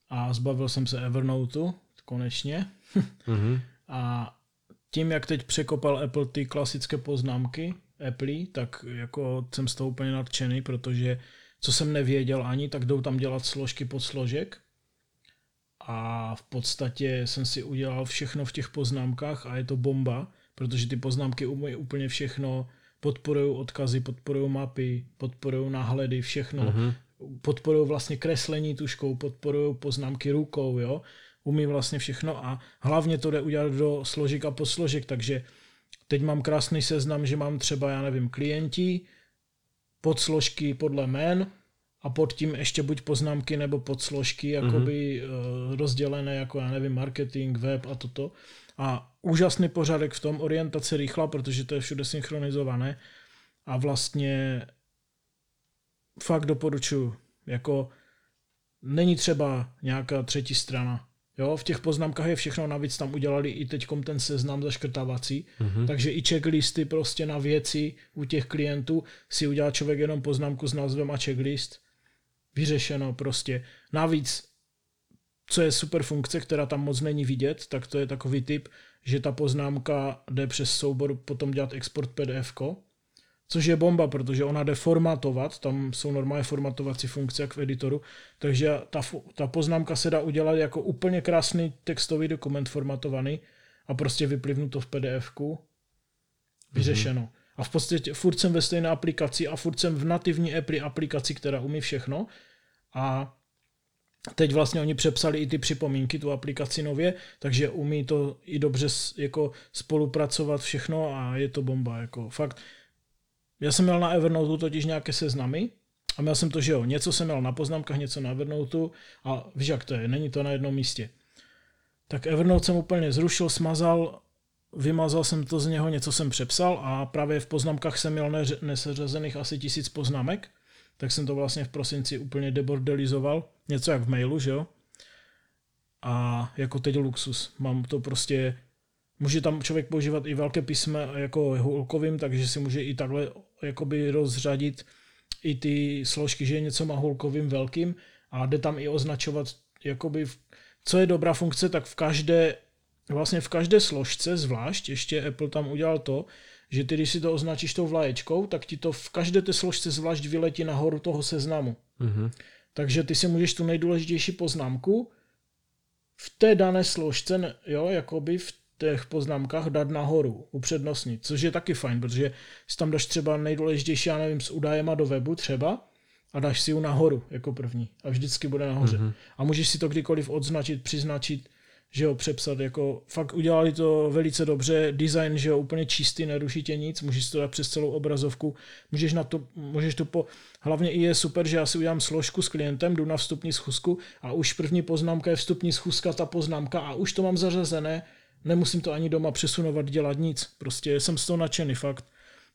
a zbavil jsem se Evernoteu konečně. mm-hmm. a tím, jak teď překopal Apple ty klasické poznámky Apple, tak jako jsem z toho úplně nadšený, protože co jsem nevěděl ani, tak jdou tam dělat složky pod složek. A v podstatě jsem si udělal všechno v těch poznámkách a je to bomba, protože ty poznámky umí úplně všechno, podporují odkazy, podporují mapy, podporují náhledy, všechno, mm-hmm. podporují vlastně kreslení tuškou, podporují poznámky rukou, jo, umí vlastně všechno a hlavně to jde udělat do složek a posložek, takže teď mám krásný seznam, že mám třeba, já nevím, klienti, podsložky podle jmén a pod tím ještě buď poznámky nebo podsložky jakoby mm-hmm. rozdělené jako, já nevím, marketing, web a toto. A úžasný pořádek v tom, orientace rychla, protože to je všude synchronizované a vlastně fakt doporučuji. Jako není třeba nějaká třetí strana. Jo, v těch poznámkách je všechno, navíc tam udělali i teď ten seznam zaškrtávací, mm-hmm. takže i checklisty prostě na věci u těch klientů si udělá člověk jenom poznámku s názvem a checklist. Vyřešeno prostě. Navíc, co je super funkce, která tam moc není vidět, tak to je takový typ, že ta poznámka jde přes soubor potom dělat export PDF, což je bomba, protože ona jde formatovat, tam jsou normálně formatovací funkce jak v editoru, takže ta, ta poznámka se dá udělat jako úplně krásný textový dokument formatovaný a prostě vyplivnu to v pdf vyřešeno. Mm-hmm. A v podstatě furt jsem ve stejné aplikaci a furt jsem v nativní Apple aplikaci, která umí všechno a Teď vlastně oni přepsali i ty připomínky, tu aplikaci nově, takže umí to i dobře jako spolupracovat všechno a je to bomba. Jako fakt, já jsem měl na Evernoteu totiž nějaké seznamy a měl jsem to, že jo, něco jsem měl na poznámkách, něco na Evernoteu a víš, jak to je, není to na jednom místě. Tak Evernote jsem úplně zrušil, smazal, vymazal jsem to z něho, něco jsem přepsal a právě v poznámkách jsem měl neseřazených asi tisíc poznámek, tak jsem to vlastně v prosinci úplně debordelizoval, něco jak v mailu, že jo. A jako teď luxus, mám to prostě Může tam člověk používat i velké písme jako hulkovým, takže si může i takhle jakoby rozřadit i ty složky, že něco má hulkovým velkým a jde tam i označovat jakoby, co je dobrá funkce, tak v každé, vlastně v každé složce zvlášť, ještě Apple tam udělal to, že ty, když si to označíš tou vlaječkou, tak ti to v každé té složce zvlášť vyletí nahoru toho seznamu. Mm-hmm. Takže ty si můžeš tu nejdůležitější poznámku v té dané složce, jo, jakoby v těch poznámkách dát nahoru, upřednostnit, což je taky fajn, protože si tam dáš třeba nejdůležitější, já nevím, s údajema do webu třeba a dáš si ji nahoru jako první a vždycky bude nahoře. Mm-hmm. A můžeš si to kdykoliv odznačit, přiznačit, že jo, přepsat, jako fakt udělali to velice dobře, design, že jo, úplně čistý, neruší tě nic, můžeš to dát přes celou obrazovku, můžeš na to, můžeš to po, hlavně i je super, že já si udělám složku s klientem, jdu na vstupní schůzku a už první poznámka je vstupní schůzka, ta poznámka a už to mám zařazené, nemusím to ani doma přesunovat, dělat nic. Prostě jsem z toho nadšený, fakt.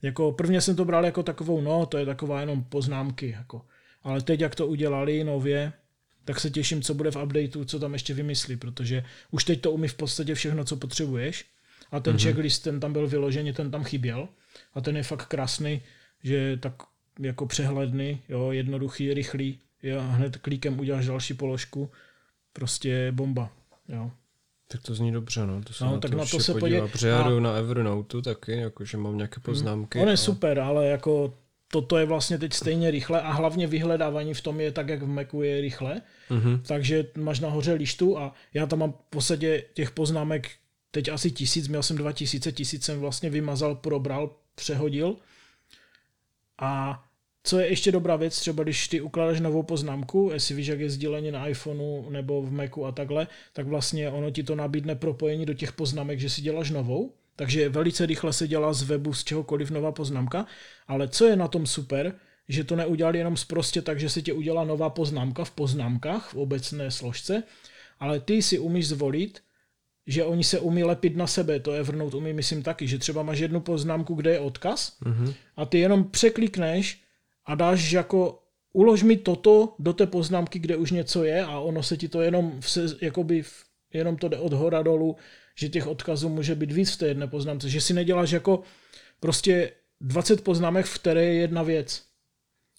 Jako prvně jsem to bral jako takovou, no, to je taková jenom poznámky, jako. Ale teď, jak to udělali nově, tak se těším, co bude v updateu, co tam ještě vymyslí, protože už teď to umí v podstatě všechno, co potřebuješ. A ten mm-hmm. checklist, ten tam byl vyložený, ten tam chyběl. A ten je fakt krásný, že je tak jako přehledný, jo, jednoduchý, rychlý. Jo, hned klikem uděláš další položku. Prostě bomba. Jo. Tak to zní dobře, no. To se no, na tak to na to se podívám. Protože já jdu na Evernote taky, jakože mám nějaké hmm. poznámky. On je a... super, ale jako toto je vlastně teď stejně rychle a hlavně vyhledávání v tom je tak, jak v Macu je rychle. Mm-hmm. Takže máš nahoře lištu a já tam mám v podstatě těch poznámek teď asi tisíc, měl jsem dva tisíce, tisíc jsem vlastně vymazal, probral, přehodil. A co je ještě dobrá věc, třeba když ty ukládáš novou poznámku, jestli víš, jak je sdílení na iPhoneu nebo v Macu a takhle, tak vlastně ono ti to nabídne propojení do těch poznámek, že si děláš novou, takže velice rychle se dělá z webu z čehokoliv nová poznámka, ale co je na tom super, že to neudělali jenom prostě tak, že se ti udělá nová poznámka v poznámkách v obecné složce, ale ty si umíš zvolit, že oni se umí lepit na sebe, to Evernote umí myslím taky, že třeba máš jednu poznámku, kde je odkaz mm-hmm. a ty jenom překlikneš a dáš jako ulož mi toto do té poznámky, kde už něco je a ono se ti to jenom, vse, jakoby jenom to jde od hora dolů, že těch odkazů může být víc v té jedné poznámce, že si neděláš jako prostě 20 poznámek, v které je jedna věc.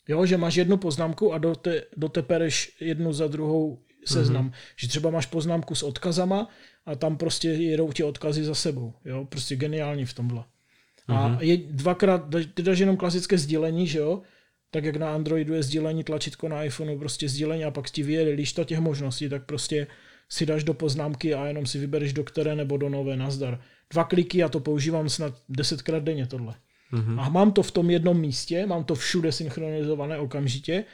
Jo, že máš jednu poznámku a do te, do pereš jednu za druhou seznam. Mm-hmm. Že třeba máš poznámku s odkazama a tam prostě jedou ti odkazy za sebou. Jo, prostě geniální v tomhle. Mm-hmm. A mhm. je dvakrát, ty dáš jenom klasické sdílení, že jo, tak jak na Androidu je sdílení tlačítko na iPhoneu, prostě sdílení a pak ti vyjede lišta těch možností, tak prostě si dáš do poznámky a jenom si vybereš do které nebo do nové nazdar. Dva kliky a to používám snad desetkrát denně tohle. Mm-hmm. A mám to v tom jednom místě, mám to všude synchronizované okamžitě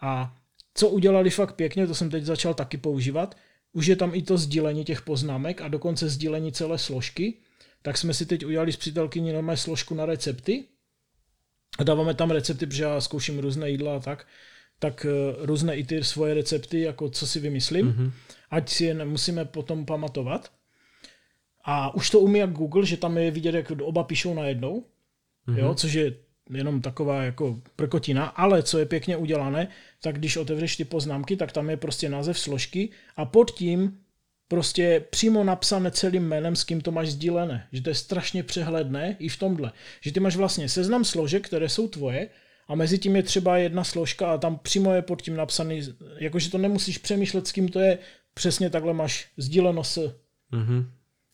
a co udělali fakt pěkně, to jsem teď začal taky používat, už je tam i to sdílení těch poznámek a dokonce sdílení celé složky, tak jsme si teď udělali s přítelkyní normální složku na recepty a dáváme tam recepty, protože já zkouším různé jídla a tak, tak uh, různé i ty svoje recepty, jako co si vymyslím, mm-hmm. ať si je nemusíme potom pamatovat. A už to umí jak Google, že tam je vidět, jak oba píšou najednou, mm-hmm. jo, což je jenom taková jako prkotina, ale co je pěkně udělané, tak když otevřeš ty poznámky, tak tam je prostě název složky a pod tím prostě přímo napsané celým jménem, s kým to máš sdílené. Že to je strašně přehledné i v tomhle. Že ty máš vlastně seznam složek, které jsou tvoje a mezi tím je třeba jedna složka a tam přímo je pod tím napsaný, jakože to nemusíš přemýšlet, s kým to je, přesně takhle máš sdíleno s. Mm-hmm.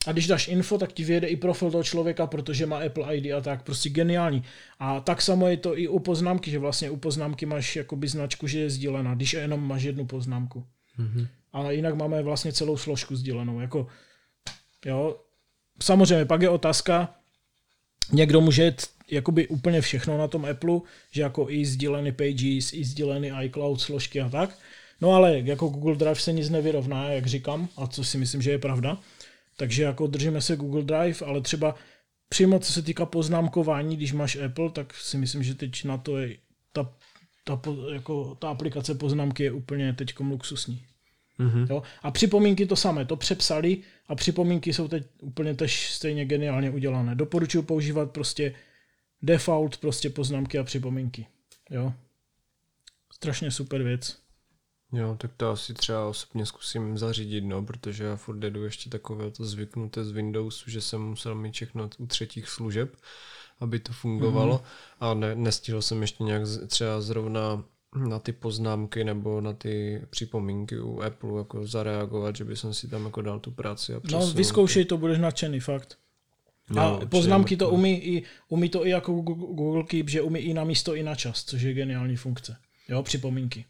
A když dáš info, tak ti vyjede i profil toho člověka, protože má Apple ID a tak, prostě geniální. A tak samo je to i u poznámky, že vlastně u poznámky máš jakoby značku, že je sdílená, když jenom máš jednu poznámku. Mm-hmm. Ale jinak máme vlastně celou složku sdílenou. Jako, jo. Samozřejmě, pak je otázka, někdo může jít jakoby úplně všechno na tom Apple, že jako i sdílený Pages, i sdílený iCloud složky a tak. No ale jako Google Drive se nic nevyrovná, jak říkám, a co si myslím, že je pravda. Takže jako držíme se Google Drive, ale třeba přímo co se týká poznámkování, když máš Apple, tak si myslím, že teď na to je ta, ta, jako, ta aplikace poznámky je úplně teď luxusní. Mm-hmm. Jo? A připomínky to samé, to přepsali a připomínky jsou teď úplně tež stejně geniálně udělané. Doporučuji používat prostě default prostě poznámky a připomínky. Jo? Strašně super věc. Jo, tak to asi třeba osobně zkusím zařídit, no, protože já furt jedu ještě takové to zvyknuté z Windowsu, že jsem musel mít všechno u třetích služeb, aby to fungovalo mm-hmm. a ne, nestihl jsem ještě nějak třeba zrovna na ty poznámky nebo na ty připomínky u Apple jako zareagovat, že by jsem si tam jako dal tu práci a No vyzkoušej to, budeš nadšený, fakt. No, a poznámky to umí, i, umí to i jako Google Keep, že umí i na místo, i na čas, což je geniální funkce. Jo, připomínky.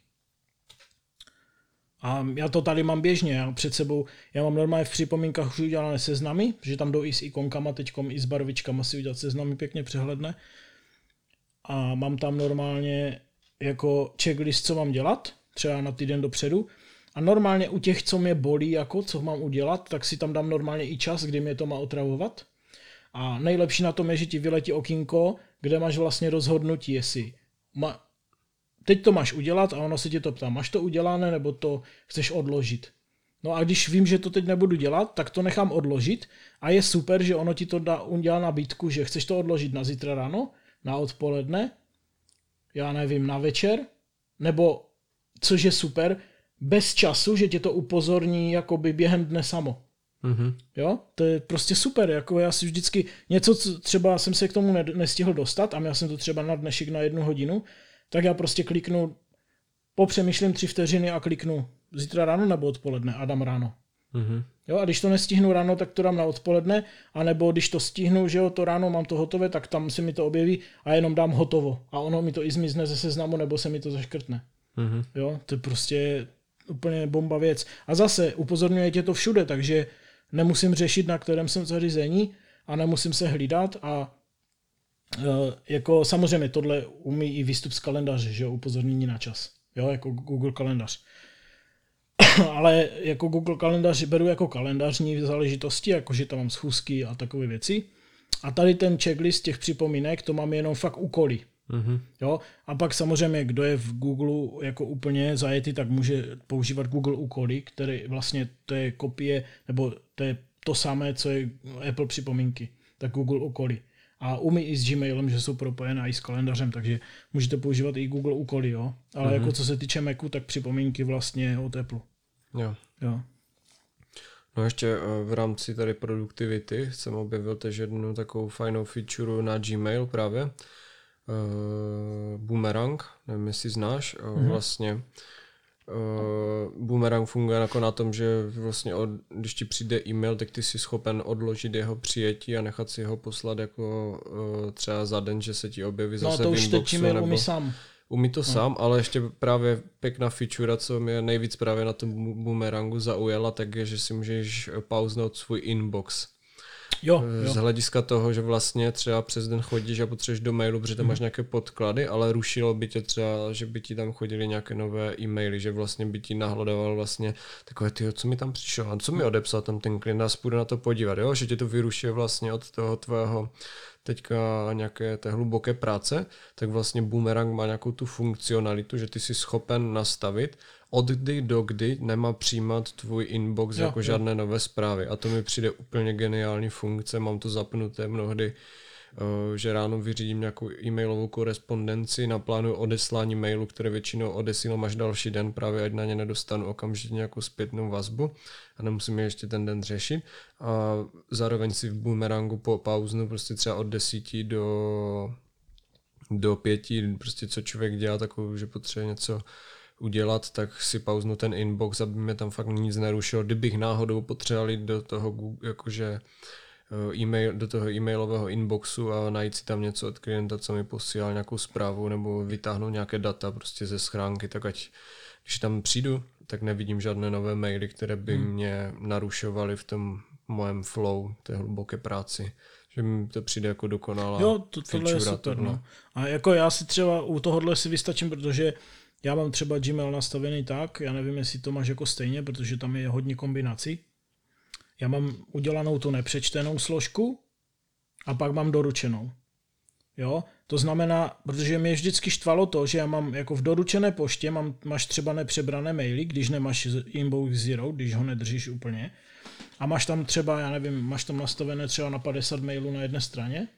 A já to tady mám běžně, já před sebou, já mám normálně v připomínkách už udělané seznamy, že tam jdou i s ikonkama teďkom, i s barvičkama si udělat seznamy pěkně přehledné. A mám tam normálně jako checklist, co mám dělat, třeba na týden dopředu. A normálně u těch, co mě bolí, jako co mám udělat, tak si tam dám normálně i čas, kdy mě to má otravovat. A nejlepší na tom je, že ti vyletí okinko, kde máš vlastně rozhodnutí, jestli ma, teď to máš udělat a ono se tě to ptá, máš to udělané nebo to chceš odložit. No a když vím, že to teď nebudu dělat, tak to nechám odložit a je super, že ono ti to dá, udělá nabídku, že chceš to odložit na zítra ráno, na odpoledne, já nevím, na večer, nebo, což je super, bez času, že tě to upozorní jakoby během dne samo. Mm-hmm. Jo, to je prostě super, jako já si vždycky něco, co třeba jsem se k tomu nestihl dostat a měl jsem to třeba na dnešek na jednu hodinu, tak já prostě kliknu, popřemýšlím tři vteřiny a kliknu zítra ráno nebo odpoledne a dám ráno. Mm-hmm. Jo, a když to nestihnu ráno, tak to dám na odpoledne, anebo když to stihnu, že jo, to ráno mám to hotové, tak tam se mi to objeví a jenom dám hotovo. A ono mi to i zmizne ze seznamu, nebo se mi to zaškrtne. Mm-hmm. Jo, to je prostě úplně bomba věc. A zase upozorňuje tě to všude, takže nemusím řešit, na kterém jsem zařízení a nemusím se hlídat a Eh, jako samozřejmě tohle umí i výstup z kalendáře, že jo, upozornění na čas, jo, jako Google kalendář. Ale jako Google kalendář beru jako kalendářní záležitosti, jako že tam mám schůzky a takové věci. A tady ten checklist těch připomínek, to mám jenom fakt úkoly. Mm-hmm. Jo? A pak samozřejmě, kdo je v Google jako úplně zajetý, tak může používat Google úkoly, který vlastně to je kopie, nebo to je to samé, co je Apple připomínky, tak Google úkoly. A umí i s Gmailem, že jsou propojené i s kalendářem, takže můžete používat i Google úkoly, jo. Ale mm-hmm. jako co se týče Macu, tak připomínky vlastně od Apple. Jo. jo. No ještě eh, v rámci tady produktivity jsem objevil tež jednu takovou fajnou feature na Gmail právě. Uh, Boomerang, nevím jestli znáš, mm-hmm. vlastně Uh, Boomerang funguje jako na tom, že vlastně od, když ti přijde e-mail, tak ty jsi schopen odložit jeho přijetí a nechat si ho poslat jako uh, třeba za den, že se ti objeví no, zase to v inboxu. No to už Gmail umí sám. Umí to no. sám, ale ještě právě pěkná feature, co mě nejvíc právě na tom Boomerangu zaujala, tak je, že si můžeš pauznout svůj inbox. Jo, jo. Z hlediska toho, že vlastně třeba přes den chodíš a potřebuješ do mailu, protože tam mm. máš nějaké podklady, ale rušilo by tě třeba, že by ti tam chodili nějaké nové e-maily, že vlastně by ti nahlodoval vlastně takové, ty, co mi tam přišlo a co mi odepsal tam ten klient a půjdu na to podívat, jo? že tě to vyrušuje vlastně od toho tvého teďka nějaké té hluboké práce, tak vlastně Boomerang má nějakou tu funkcionalitu, že ty jsi schopen nastavit, od kdy do kdy nemá přijímat tvůj inbox jo, jako jo. žádné nové zprávy. A to mi přijde úplně geniální funkce, mám to zapnuté mnohdy, eh, že ráno vyřídím nějakou e-mailovou korespondenci, naplánuju odeslání mailu, které většinou odesílám až další den, právě ať na ně nedostanu okamžitě nějakou zpětnou vazbu a nemusím je ještě ten den řešit. A zároveň si v boomerangu po pauznu prostě třeba od desíti do do pěti, prostě co člověk dělá takovou, že potřebuje něco udělat, tak si pauznu ten inbox, aby mě tam fakt nic nerušilo. Kdybych náhodou potřeboval jít do toho, jakože eh, e-mail, do toho e-mailového inboxu a najít si tam něco od klienta, co mi posílal nějakou zprávu nebo vytáhnout nějaké data prostě ze schránky, tak ať když tam přijdu, tak nevidím žádné nové maily, které by hmm. mě narušovaly v tom mojem flow, té hluboké práci. Že mi to přijde jako dokonalá Jo, to, tohle je super. No. A jako já si třeba u tohohle si vystačím, protože já mám třeba Gmail nastavený tak, já nevím, jestli to máš jako stejně, protože tam je hodně kombinací. Já mám udělanou tu nepřečtenou složku a pak mám doručenou. Jo, to znamená, protože mě vždycky štvalo to, že já mám jako v doručené poště, mám, máš třeba nepřebrané maily, když nemáš inbox zero, když ho nedržíš úplně, a máš tam třeba, já nevím, máš tam nastavené třeba na 50 mailů na jedné straně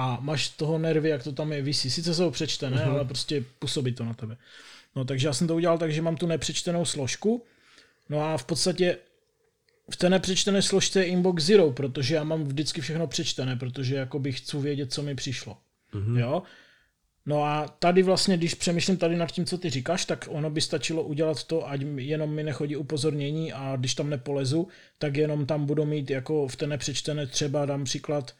a máš toho nervy, jak to tam je, vysí. Sice jsou přečtené, uh-huh. ale prostě působí to na tebe. No takže já jsem to udělal tak, že mám tu nepřečtenou složku, no a v podstatě v té nepřečtené složce je inbox zero, protože já mám vždycky všechno přečtené, protože jakoby chci vědět, co mi přišlo. Mm-hmm. Jo? No a tady vlastně, když přemýšlím tady nad tím, co ty říkáš, tak ono by stačilo udělat to, ať jenom mi nechodí upozornění a když tam nepolezu, tak jenom tam budu mít jako v té nepřečtené třeba dám příklad,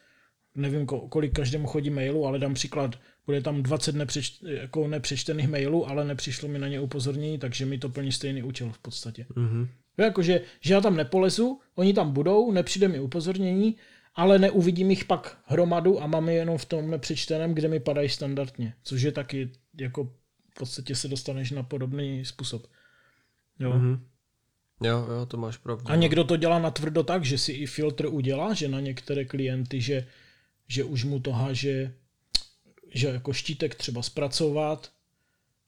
nevím kolik každému chodí mailu, ale dám příklad bude tam 20 nepřeč, jako nepřečtených mailů, ale nepřišlo mi na ně upozornění, takže mi to plní stejný účel v podstatě. Mm-hmm. Jakože, že já tam nepolezu, oni tam budou, nepřijde mi upozornění, ale neuvidím jich pak hromadu a mám je jenom v tom nepřečteném, kde mi padají standardně, což je taky jako v podstatě se dostaneš na podobný způsob. Jo. Mm-hmm. Jo, jo, to máš pravdu. A někdo to dělá na tvrdo tak, že si i filtr udělá, že na některé klienty, že, že už mu to háže že jako štítek třeba zpracovat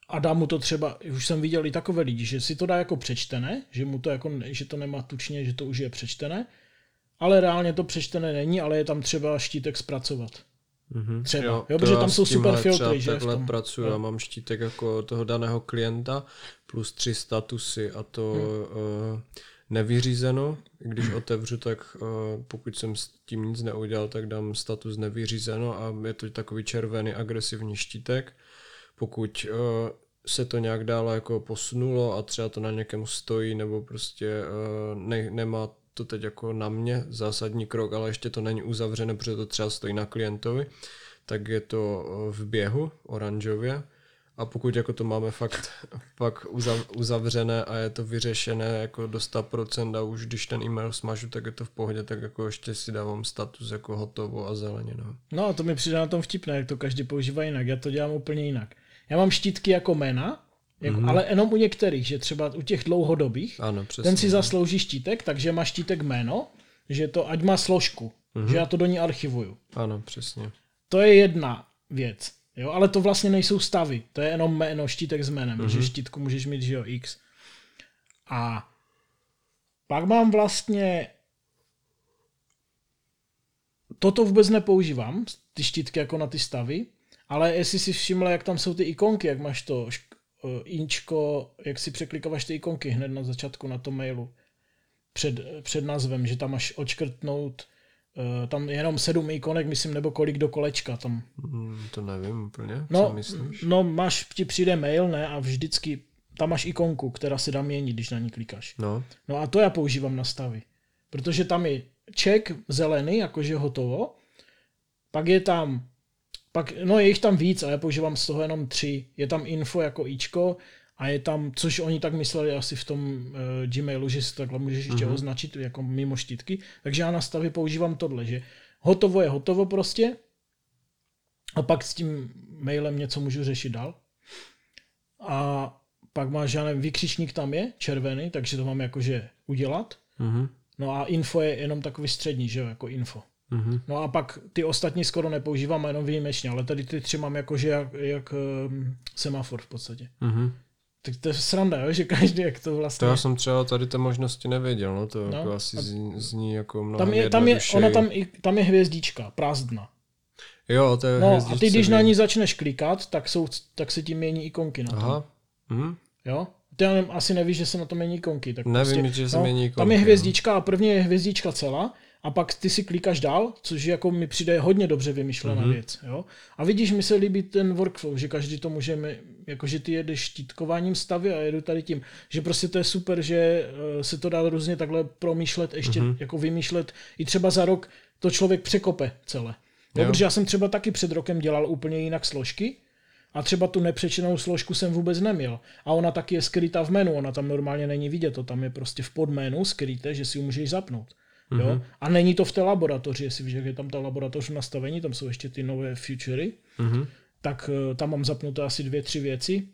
a dá mu to třeba, už jsem viděl i takové lidi, že si to dá jako přečtené, že mu to jako, že to nemá tučně, že to už je přečtené, ale reálně to přečtené není, ale je tam třeba štítek zpracovat. Mm-hmm. Třeba, jo, jo protože tam jsou super filtry, že tom. pracuji, já mám štítek jako toho daného klienta plus tři statusy a to hmm. uh, nevyřízeno. Když otevřu, tak uh, pokud jsem s tím nic neudělal, tak dám status nevyřízeno a je to takový červený agresivní štítek. Pokud uh, se to nějak dále jako posunulo a třeba to na někem stojí nebo prostě uh, ne, nemá to teď jako na mě zásadní krok, ale ještě to není uzavřené, protože to třeba stojí na klientovi, tak je to v běhu oranžově a pokud jako to máme fakt, fakt uzavřené a je to vyřešené jako do 100% a už když ten e-mail smažu, tak je to v pohodě, tak jako ještě si dávám status jako hotovo a zeleně. No, no a to mi přijde na tom vtipné, jak to každý používá jinak. Já to dělám úplně jinak. Já mám štítky jako jména, jako, mm-hmm. ale jenom u některých, že třeba u těch dlouhodobých, ano, přesně, ten si zaslouží štítek, takže má štítek jméno, že to ať má složku, mm-hmm. že já to do ní archivuju. Ano, přesně. To je jedna věc. Jo, ale to vlastně nejsou stavy, to je jenom jméno, štítek s jménem, mm-hmm. že štítku můžeš mít, že jo, X. A pak mám vlastně toto vůbec nepoužívám, ty štítky jako na ty stavy, ale jestli si všiml, jak tam jsou ty ikonky, jak máš to uh, inčko, jak si překlikáváš ty ikonky hned na začátku na tom mailu před, před názvem, že tam máš očkrtnout uh, tam jenom sedm ikonek, myslím, nebo kolik do kolečka tam. Mm, to nevím úplně, no, co myslíš? No, máš, ti přijde mail, ne, a vždycky tam máš ikonku, která se dá měnit, když na ní klikáš. No. No a to já používám na stavy. Protože tam je ček zelený, jakože hotovo, pak je tam pak, no je jich tam víc a já používám z toho jenom tři. Je tam info jako ičko a je tam, což oni tak mysleli asi v tom uh, Gmailu, že si takhle můžeš ještě mm-hmm. označit jako mimo štítky. Takže já na stavě používám tohle, že hotovo je hotovo prostě a pak s tím mailem něco můžu řešit dál. A pak máš, já nevím, vykřičník tam je, červený, takže to mám jakože udělat. Mm-hmm. No a info je jenom takový střední, že jo, jako info. Mm-hmm. No a pak ty ostatní skoro nepoužívám, jenom výjimečně, ale tady ty tři mám jakože jak, jak um, semafor v podstatě. Mm-hmm. Tak to je sranda, jo? že každý jak to vlastně... To já jsem třeba tady ty možnosti nevěděl, no to no, jako asi zní, zní jako mnohem tam je, tam je, ona tam, tam je hvězdička, prázdna. Jo, to je No a ty, když na ní začneš klikat, tak, jsou, tak se ti mění ikonky na tom. Aha. Mhm. Jo? Ty asi nevíš, že se na to mění ikonky. Tak Nevím, prostě, že se no, mění ikonky. Tam je hvězdička a první je hvězdička celá a pak ty si klikáš dál, což jako mi přijde hodně dobře vymyšlená mm-hmm. věc. Jo? A vidíš, mi se líbí ten workflow, že každý to můžeme, jakože ty jedeš štítkováním stavy a jedu tady tím, že prostě to je super, že eh, se to dá různě takhle promýšlet, ještě mm-hmm. jako vymýšlet, i třeba za rok to člověk překope celé. Jo, jo. Protože já jsem třeba taky před rokem dělal úplně jinak složky, a třeba tu nepřečenou složku jsem vůbec neměl. A ona taky je skrytá v menu, ona tam normálně není vidět, to tam je prostě v podmenu skryté, že si ji můžeš zapnout. Mm-hmm. Jo? Mhm. A není to v té laboratoři, jestli víš, jak je tam ta laboratoř nastavení, tam jsou ještě ty nové futury, mm-hmm. tak uh, tam mám zapnuté asi dvě, tři věci.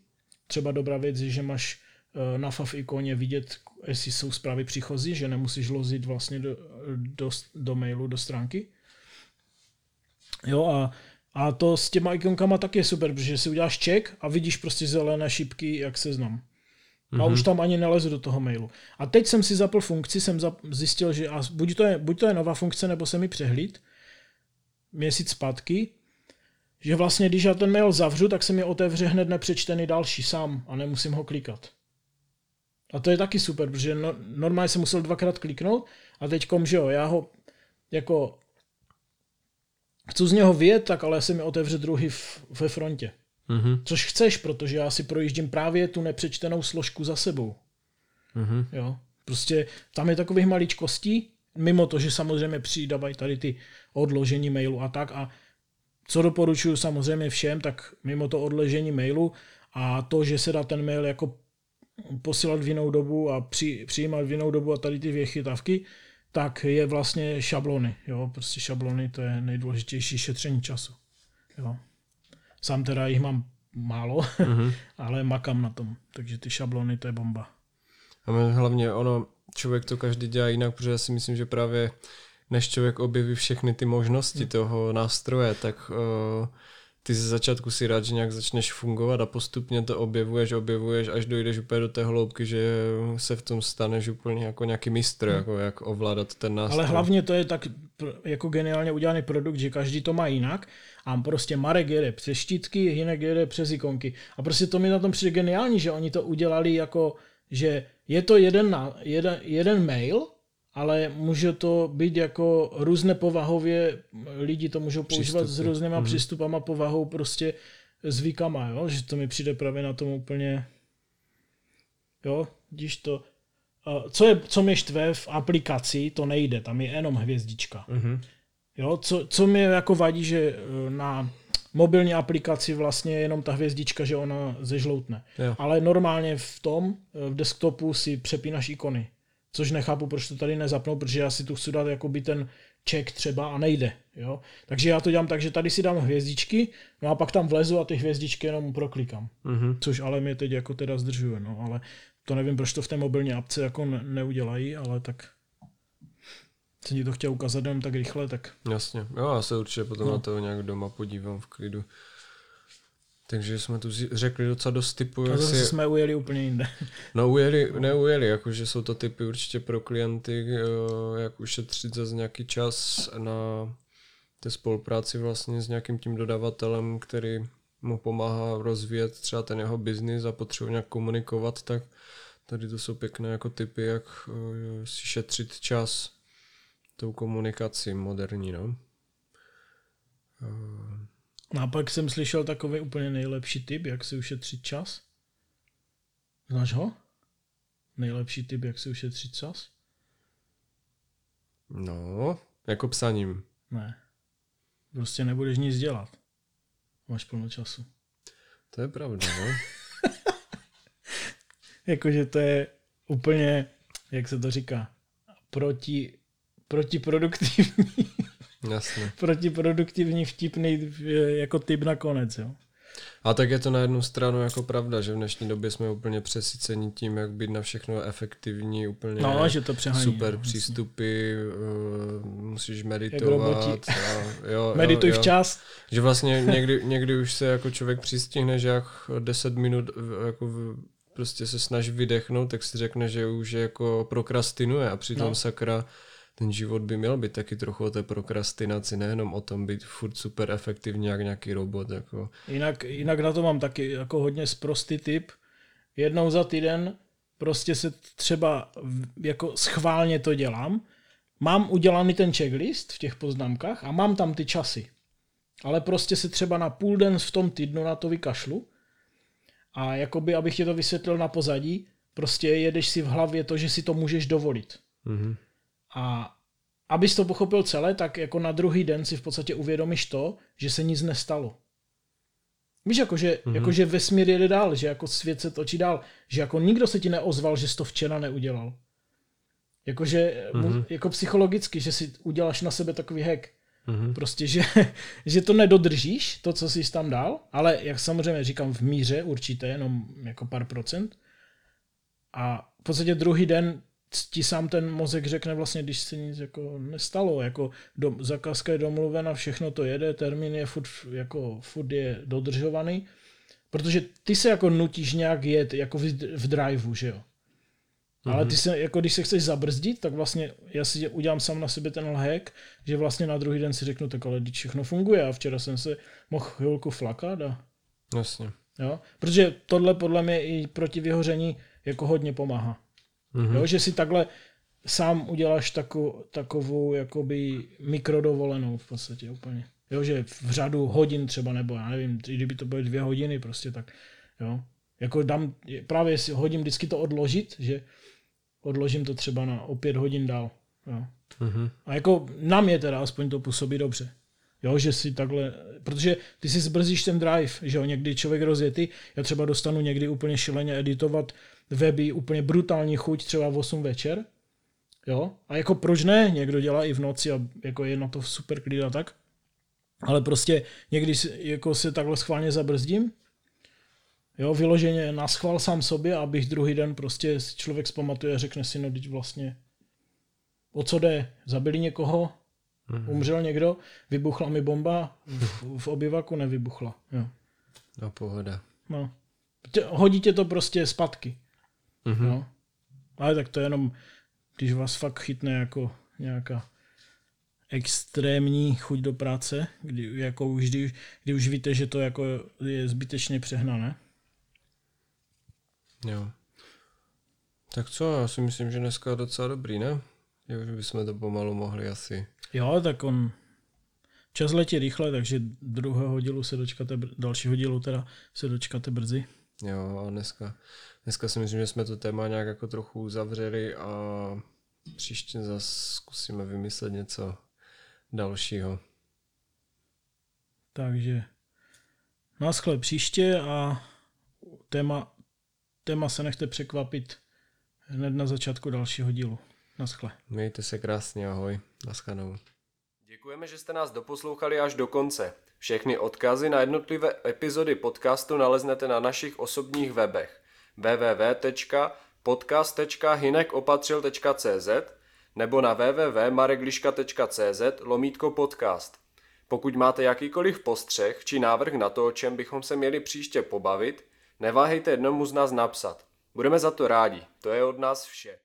Třeba dobrá věc je, že máš uh, na FAV ikoně vidět, jestli jsou zprávy příchozí, že nemusíš lozit vlastně do, do, do mailu, do stránky. Jo a, a to s těma ikonkama taky je super, protože si uděláš check a vidíš prostě zelené šipky, jak seznam. Mm-hmm. A už tam ani nelezu do toho mailu. A teď jsem si zapl funkci, jsem zjistil, že a buď, to je, buď to je nová funkce, nebo se mi přehlíd měsíc zpátky, že vlastně když já ten mail zavřu, tak se mi otevře hned nepřečtený další sám a nemusím ho klikat. A to je taky super, protože no, normálně jsem musel dvakrát kliknout a teď že jo, já ho jako chci z něho vyjet, tak ale se mi otevře druhý v, ve frontě. Mm-hmm. Což chceš, protože já si projíždím právě tu nepřečtenou složku za sebou. Mm-hmm. Jo. Prostě tam je takových maličkostí, mimo to, že samozřejmě přidávají tady ty odložení mailu a tak. A co doporučuji samozřejmě všem, tak mimo to odložení mailu a to, že se dá ten mail jako posílat v jinou dobu a při, přijímat v jinou dobu a tady ty vychytávky, tak je vlastně šablony. Jo? Prostě šablony to je nejdůležitější šetření času. Jo? Sám teda jich mám málo, mm-hmm. ale makám na tom. Takže ty šablony, to je bomba. A hlavně ono, člověk to každý dělá jinak, protože já si myslím, že právě než člověk objeví všechny ty možnosti mm. toho nástroje, tak uh, ty ze začátku si rád, že nějak začneš fungovat a postupně to objevuješ, objevuješ, až dojdeš úplně do té hloubky, že se v tom staneš úplně jako nějaký mistr, hmm. jako jak ovládat ten nástroj. Ale hlavně to je tak jako geniálně udělaný produkt, že každý to má jinak a prostě Marek jede přes štítky, Hinek jede přes ikonky. A prostě to mi na tom přijde geniální, že oni to udělali jako, že je to jeden, na, jeden, jeden mail, ale může to být jako různé povahově, lidi to můžou používat Přístupy. s různýma mm-hmm. přístupama, povahou, prostě zvykama, jo? že to mi přijde právě na tom úplně, jo, když to, co, je, co mě štve v aplikaci, to nejde, tam je jenom hvězdička. Mm-hmm. Jo, co, co mě jako vadí, že e, na mobilní aplikaci vlastně je jenom ta hvězdička, že ona zežloutne. Jo. Ale normálně v tom, e, v desktopu si přepínaš ikony. Což nechápu, proč to tady nezapnou, protože já si tu chci dát jakoby ten check třeba a nejde. Jo? Takže já to dělám tak, že tady si dám hvězdičky, no a pak tam vlezu a ty hvězdičky jenom proklikám. Mm-hmm. Což ale mě teď jako teda zdržuje, no, ale to nevím, proč to v té mobilní apce jako ne- neudělají, ale tak jsem ti to chtěl ukázat jenom tak rychle, tak... Jasně, jo, já se určitě potom no. na to nějak doma podívám v klidu. Takže jsme tu řekli docela dost typů. A zase si... jsme ujeli úplně jinde. No ujeli, neujeli, jakože jsou to typy určitě pro klienty, eh, jak ušetřit za nějaký čas na té spolupráci vlastně s nějakým tím dodavatelem, který mu pomáhá rozvíjet třeba ten jeho biznis a potřebuje nějak komunikovat, tak tady to jsou pěkné jako typy, jak eh, si šetřit čas tou komunikací moderní, no. Uh... No a pak jsem slyšel takový úplně nejlepší tip, jak si ušetřit čas. Znáš ho? Nejlepší tip, jak si ušetřit čas? No, jako psaním. Ne. Prostě nebudeš nic dělat. Máš plno času. To je pravda, no. Jakože to je úplně, jak se to říká, proti, protiproduktivní. Jasně. protiproduktivní vtipný jako typ nakonec, jo. A tak je to na jednu stranu jako pravda, že v dnešní době jsme úplně přesyceni tím, jak být na všechno efektivní, úplně no, že to přehání, super no, přístupy, uh, musíš meditovat. A, jo, Medituj jo, včas. Že vlastně někdy, někdy už se jako člověk přistihne, že jak 10 minut jako prostě se snaží vydechnout, tak si řekne, že už jako prokrastinuje a přitom no. sakra ten život by měl být taky trochu o té prokrastinaci, nejenom o tom být furt super efektivní jak nějaký robot. Jako. Jinak, jinak na to mám taky jako hodně sprostý tip. Jednou za týden prostě se třeba jako schválně to dělám. Mám udělaný ten checklist v těch poznámkách a mám tam ty časy. Ale prostě se třeba na půl den v tom týdnu na to vykašlu a jakoby, abych ti to vysvětlil na pozadí, prostě jedeš si v hlavě to, že si to můžeš dovolit. Mm-hmm. A abys to pochopil celé, tak jako na druhý den si v podstatě uvědomíš to, že se nic nestalo. Víš, jako že, mm-hmm. jako, že vesmír jede dál, že jako svět se točí dál, že jako nikdo se ti neozval, že jsi to včera neudělal. Jakože, mm-hmm. jako psychologicky, že si uděláš na sebe takový hack. Mm-hmm. Prostě, že, že to nedodržíš, to, co jsi tam dal, ale jak samozřejmě říkám v míře určitě, jenom jako pár procent. A v podstatě druhý den ti sám ten mozek řekne vlastně, když se nic jako nestalo, jako do, zakázka je domluvena, všechno to jede, termín je furt, jako, furt je dodržovaný, protože ty se jako nutíš nějak jet jako v, v driveu, že jo. Ale ty se, jako když se chceš zabrzdit, tak vlastně já si udělám sám na sebe ten hack, že vlastně na druhý den si řeknu, tak ale když všechno funguje a včera jsem se mohl chvilku flakat a... Jasně. Jo? Protože tohle podle mě i proti vyhoření jako hodně pomáhá. Mm-hmm. Jo, že si takhle sám uděláš takovou, takovou jakoby mikrodovolenou v podstatě úplně. Jo, že v řadu hodin třeba, nebo já nevím, kdyby to byly dvě hodiny prostě, tak jo. Jako dám, právě si hodím vždycky to odložit, že odložím to třeba na o pět hodin dál. Jo. Mm-hmm. A jako na mě teda aspoň to působí dobře. Jo, že si takhle, protože ty si zbrzíš ten drive, že jo, někdy člověk rozjetý, já třeba dostanu někdy úplně šileně editovat weby úplně brutální chuť třeba v 8 večer. Jo? A jako proč ne? Někdo dělá i v noci a jako je na to super klid a tak. Ale prostě někdy jako se takhle schválně zabrzdím, jo, vyloženě na schvál sám sobě, abych druhý den prostě si člověk zpamatuje a řekne si, no teď vlastně o co jde? Zabili někoho? Mm-hmm. Umřel někdo? Vybuchla mi bomba? V, v obyvaku nevybuchla. Jo. No pohoda. No. Hodí tě to prostě zpátky. Mm-hmm. No. Ale tak to je jenom, když vás fakt chytne jako nějaká extrémní chuť do práce, kdy, jako už, kdy, kdy už víte, že to jako je zbytečně přehnané. Jo. Tak co, já si myslím, že dneska je docela dobrý, ne? Jo, že bychom to pomalu mohli asi. Jo, tak on čas letí rychle, takže druhého dílu se dočkáte, dalšího dílu teda se dočkáte brzy. Jo, a dneska Dneska si myslím, že jsme to téma nějak jako trochu uzavřeli a příště zase zkusíme vymyslet něco dalšího. Takže naschle příště a téma, téma se nechte překvapit hned na začátku dalšího dílu. Naschle. Mějte se krásně, ahoj. Naschledanou. Děkujeme, že jste nás doposlouchali až do konce. Všechny odkazy na jednotlivé epizody podcastu naleznete na našich osobních webech www.podcast.hinekopatřil.cz nebo na www.maregliška.cz lomítko podcast. Pokud máte jakýkoliv postřeh či návrh na to, o čem bychom se měli příště pobavit, neváhejte jednomu z nás napsat. Budeme za to rádi. To je od nás vše.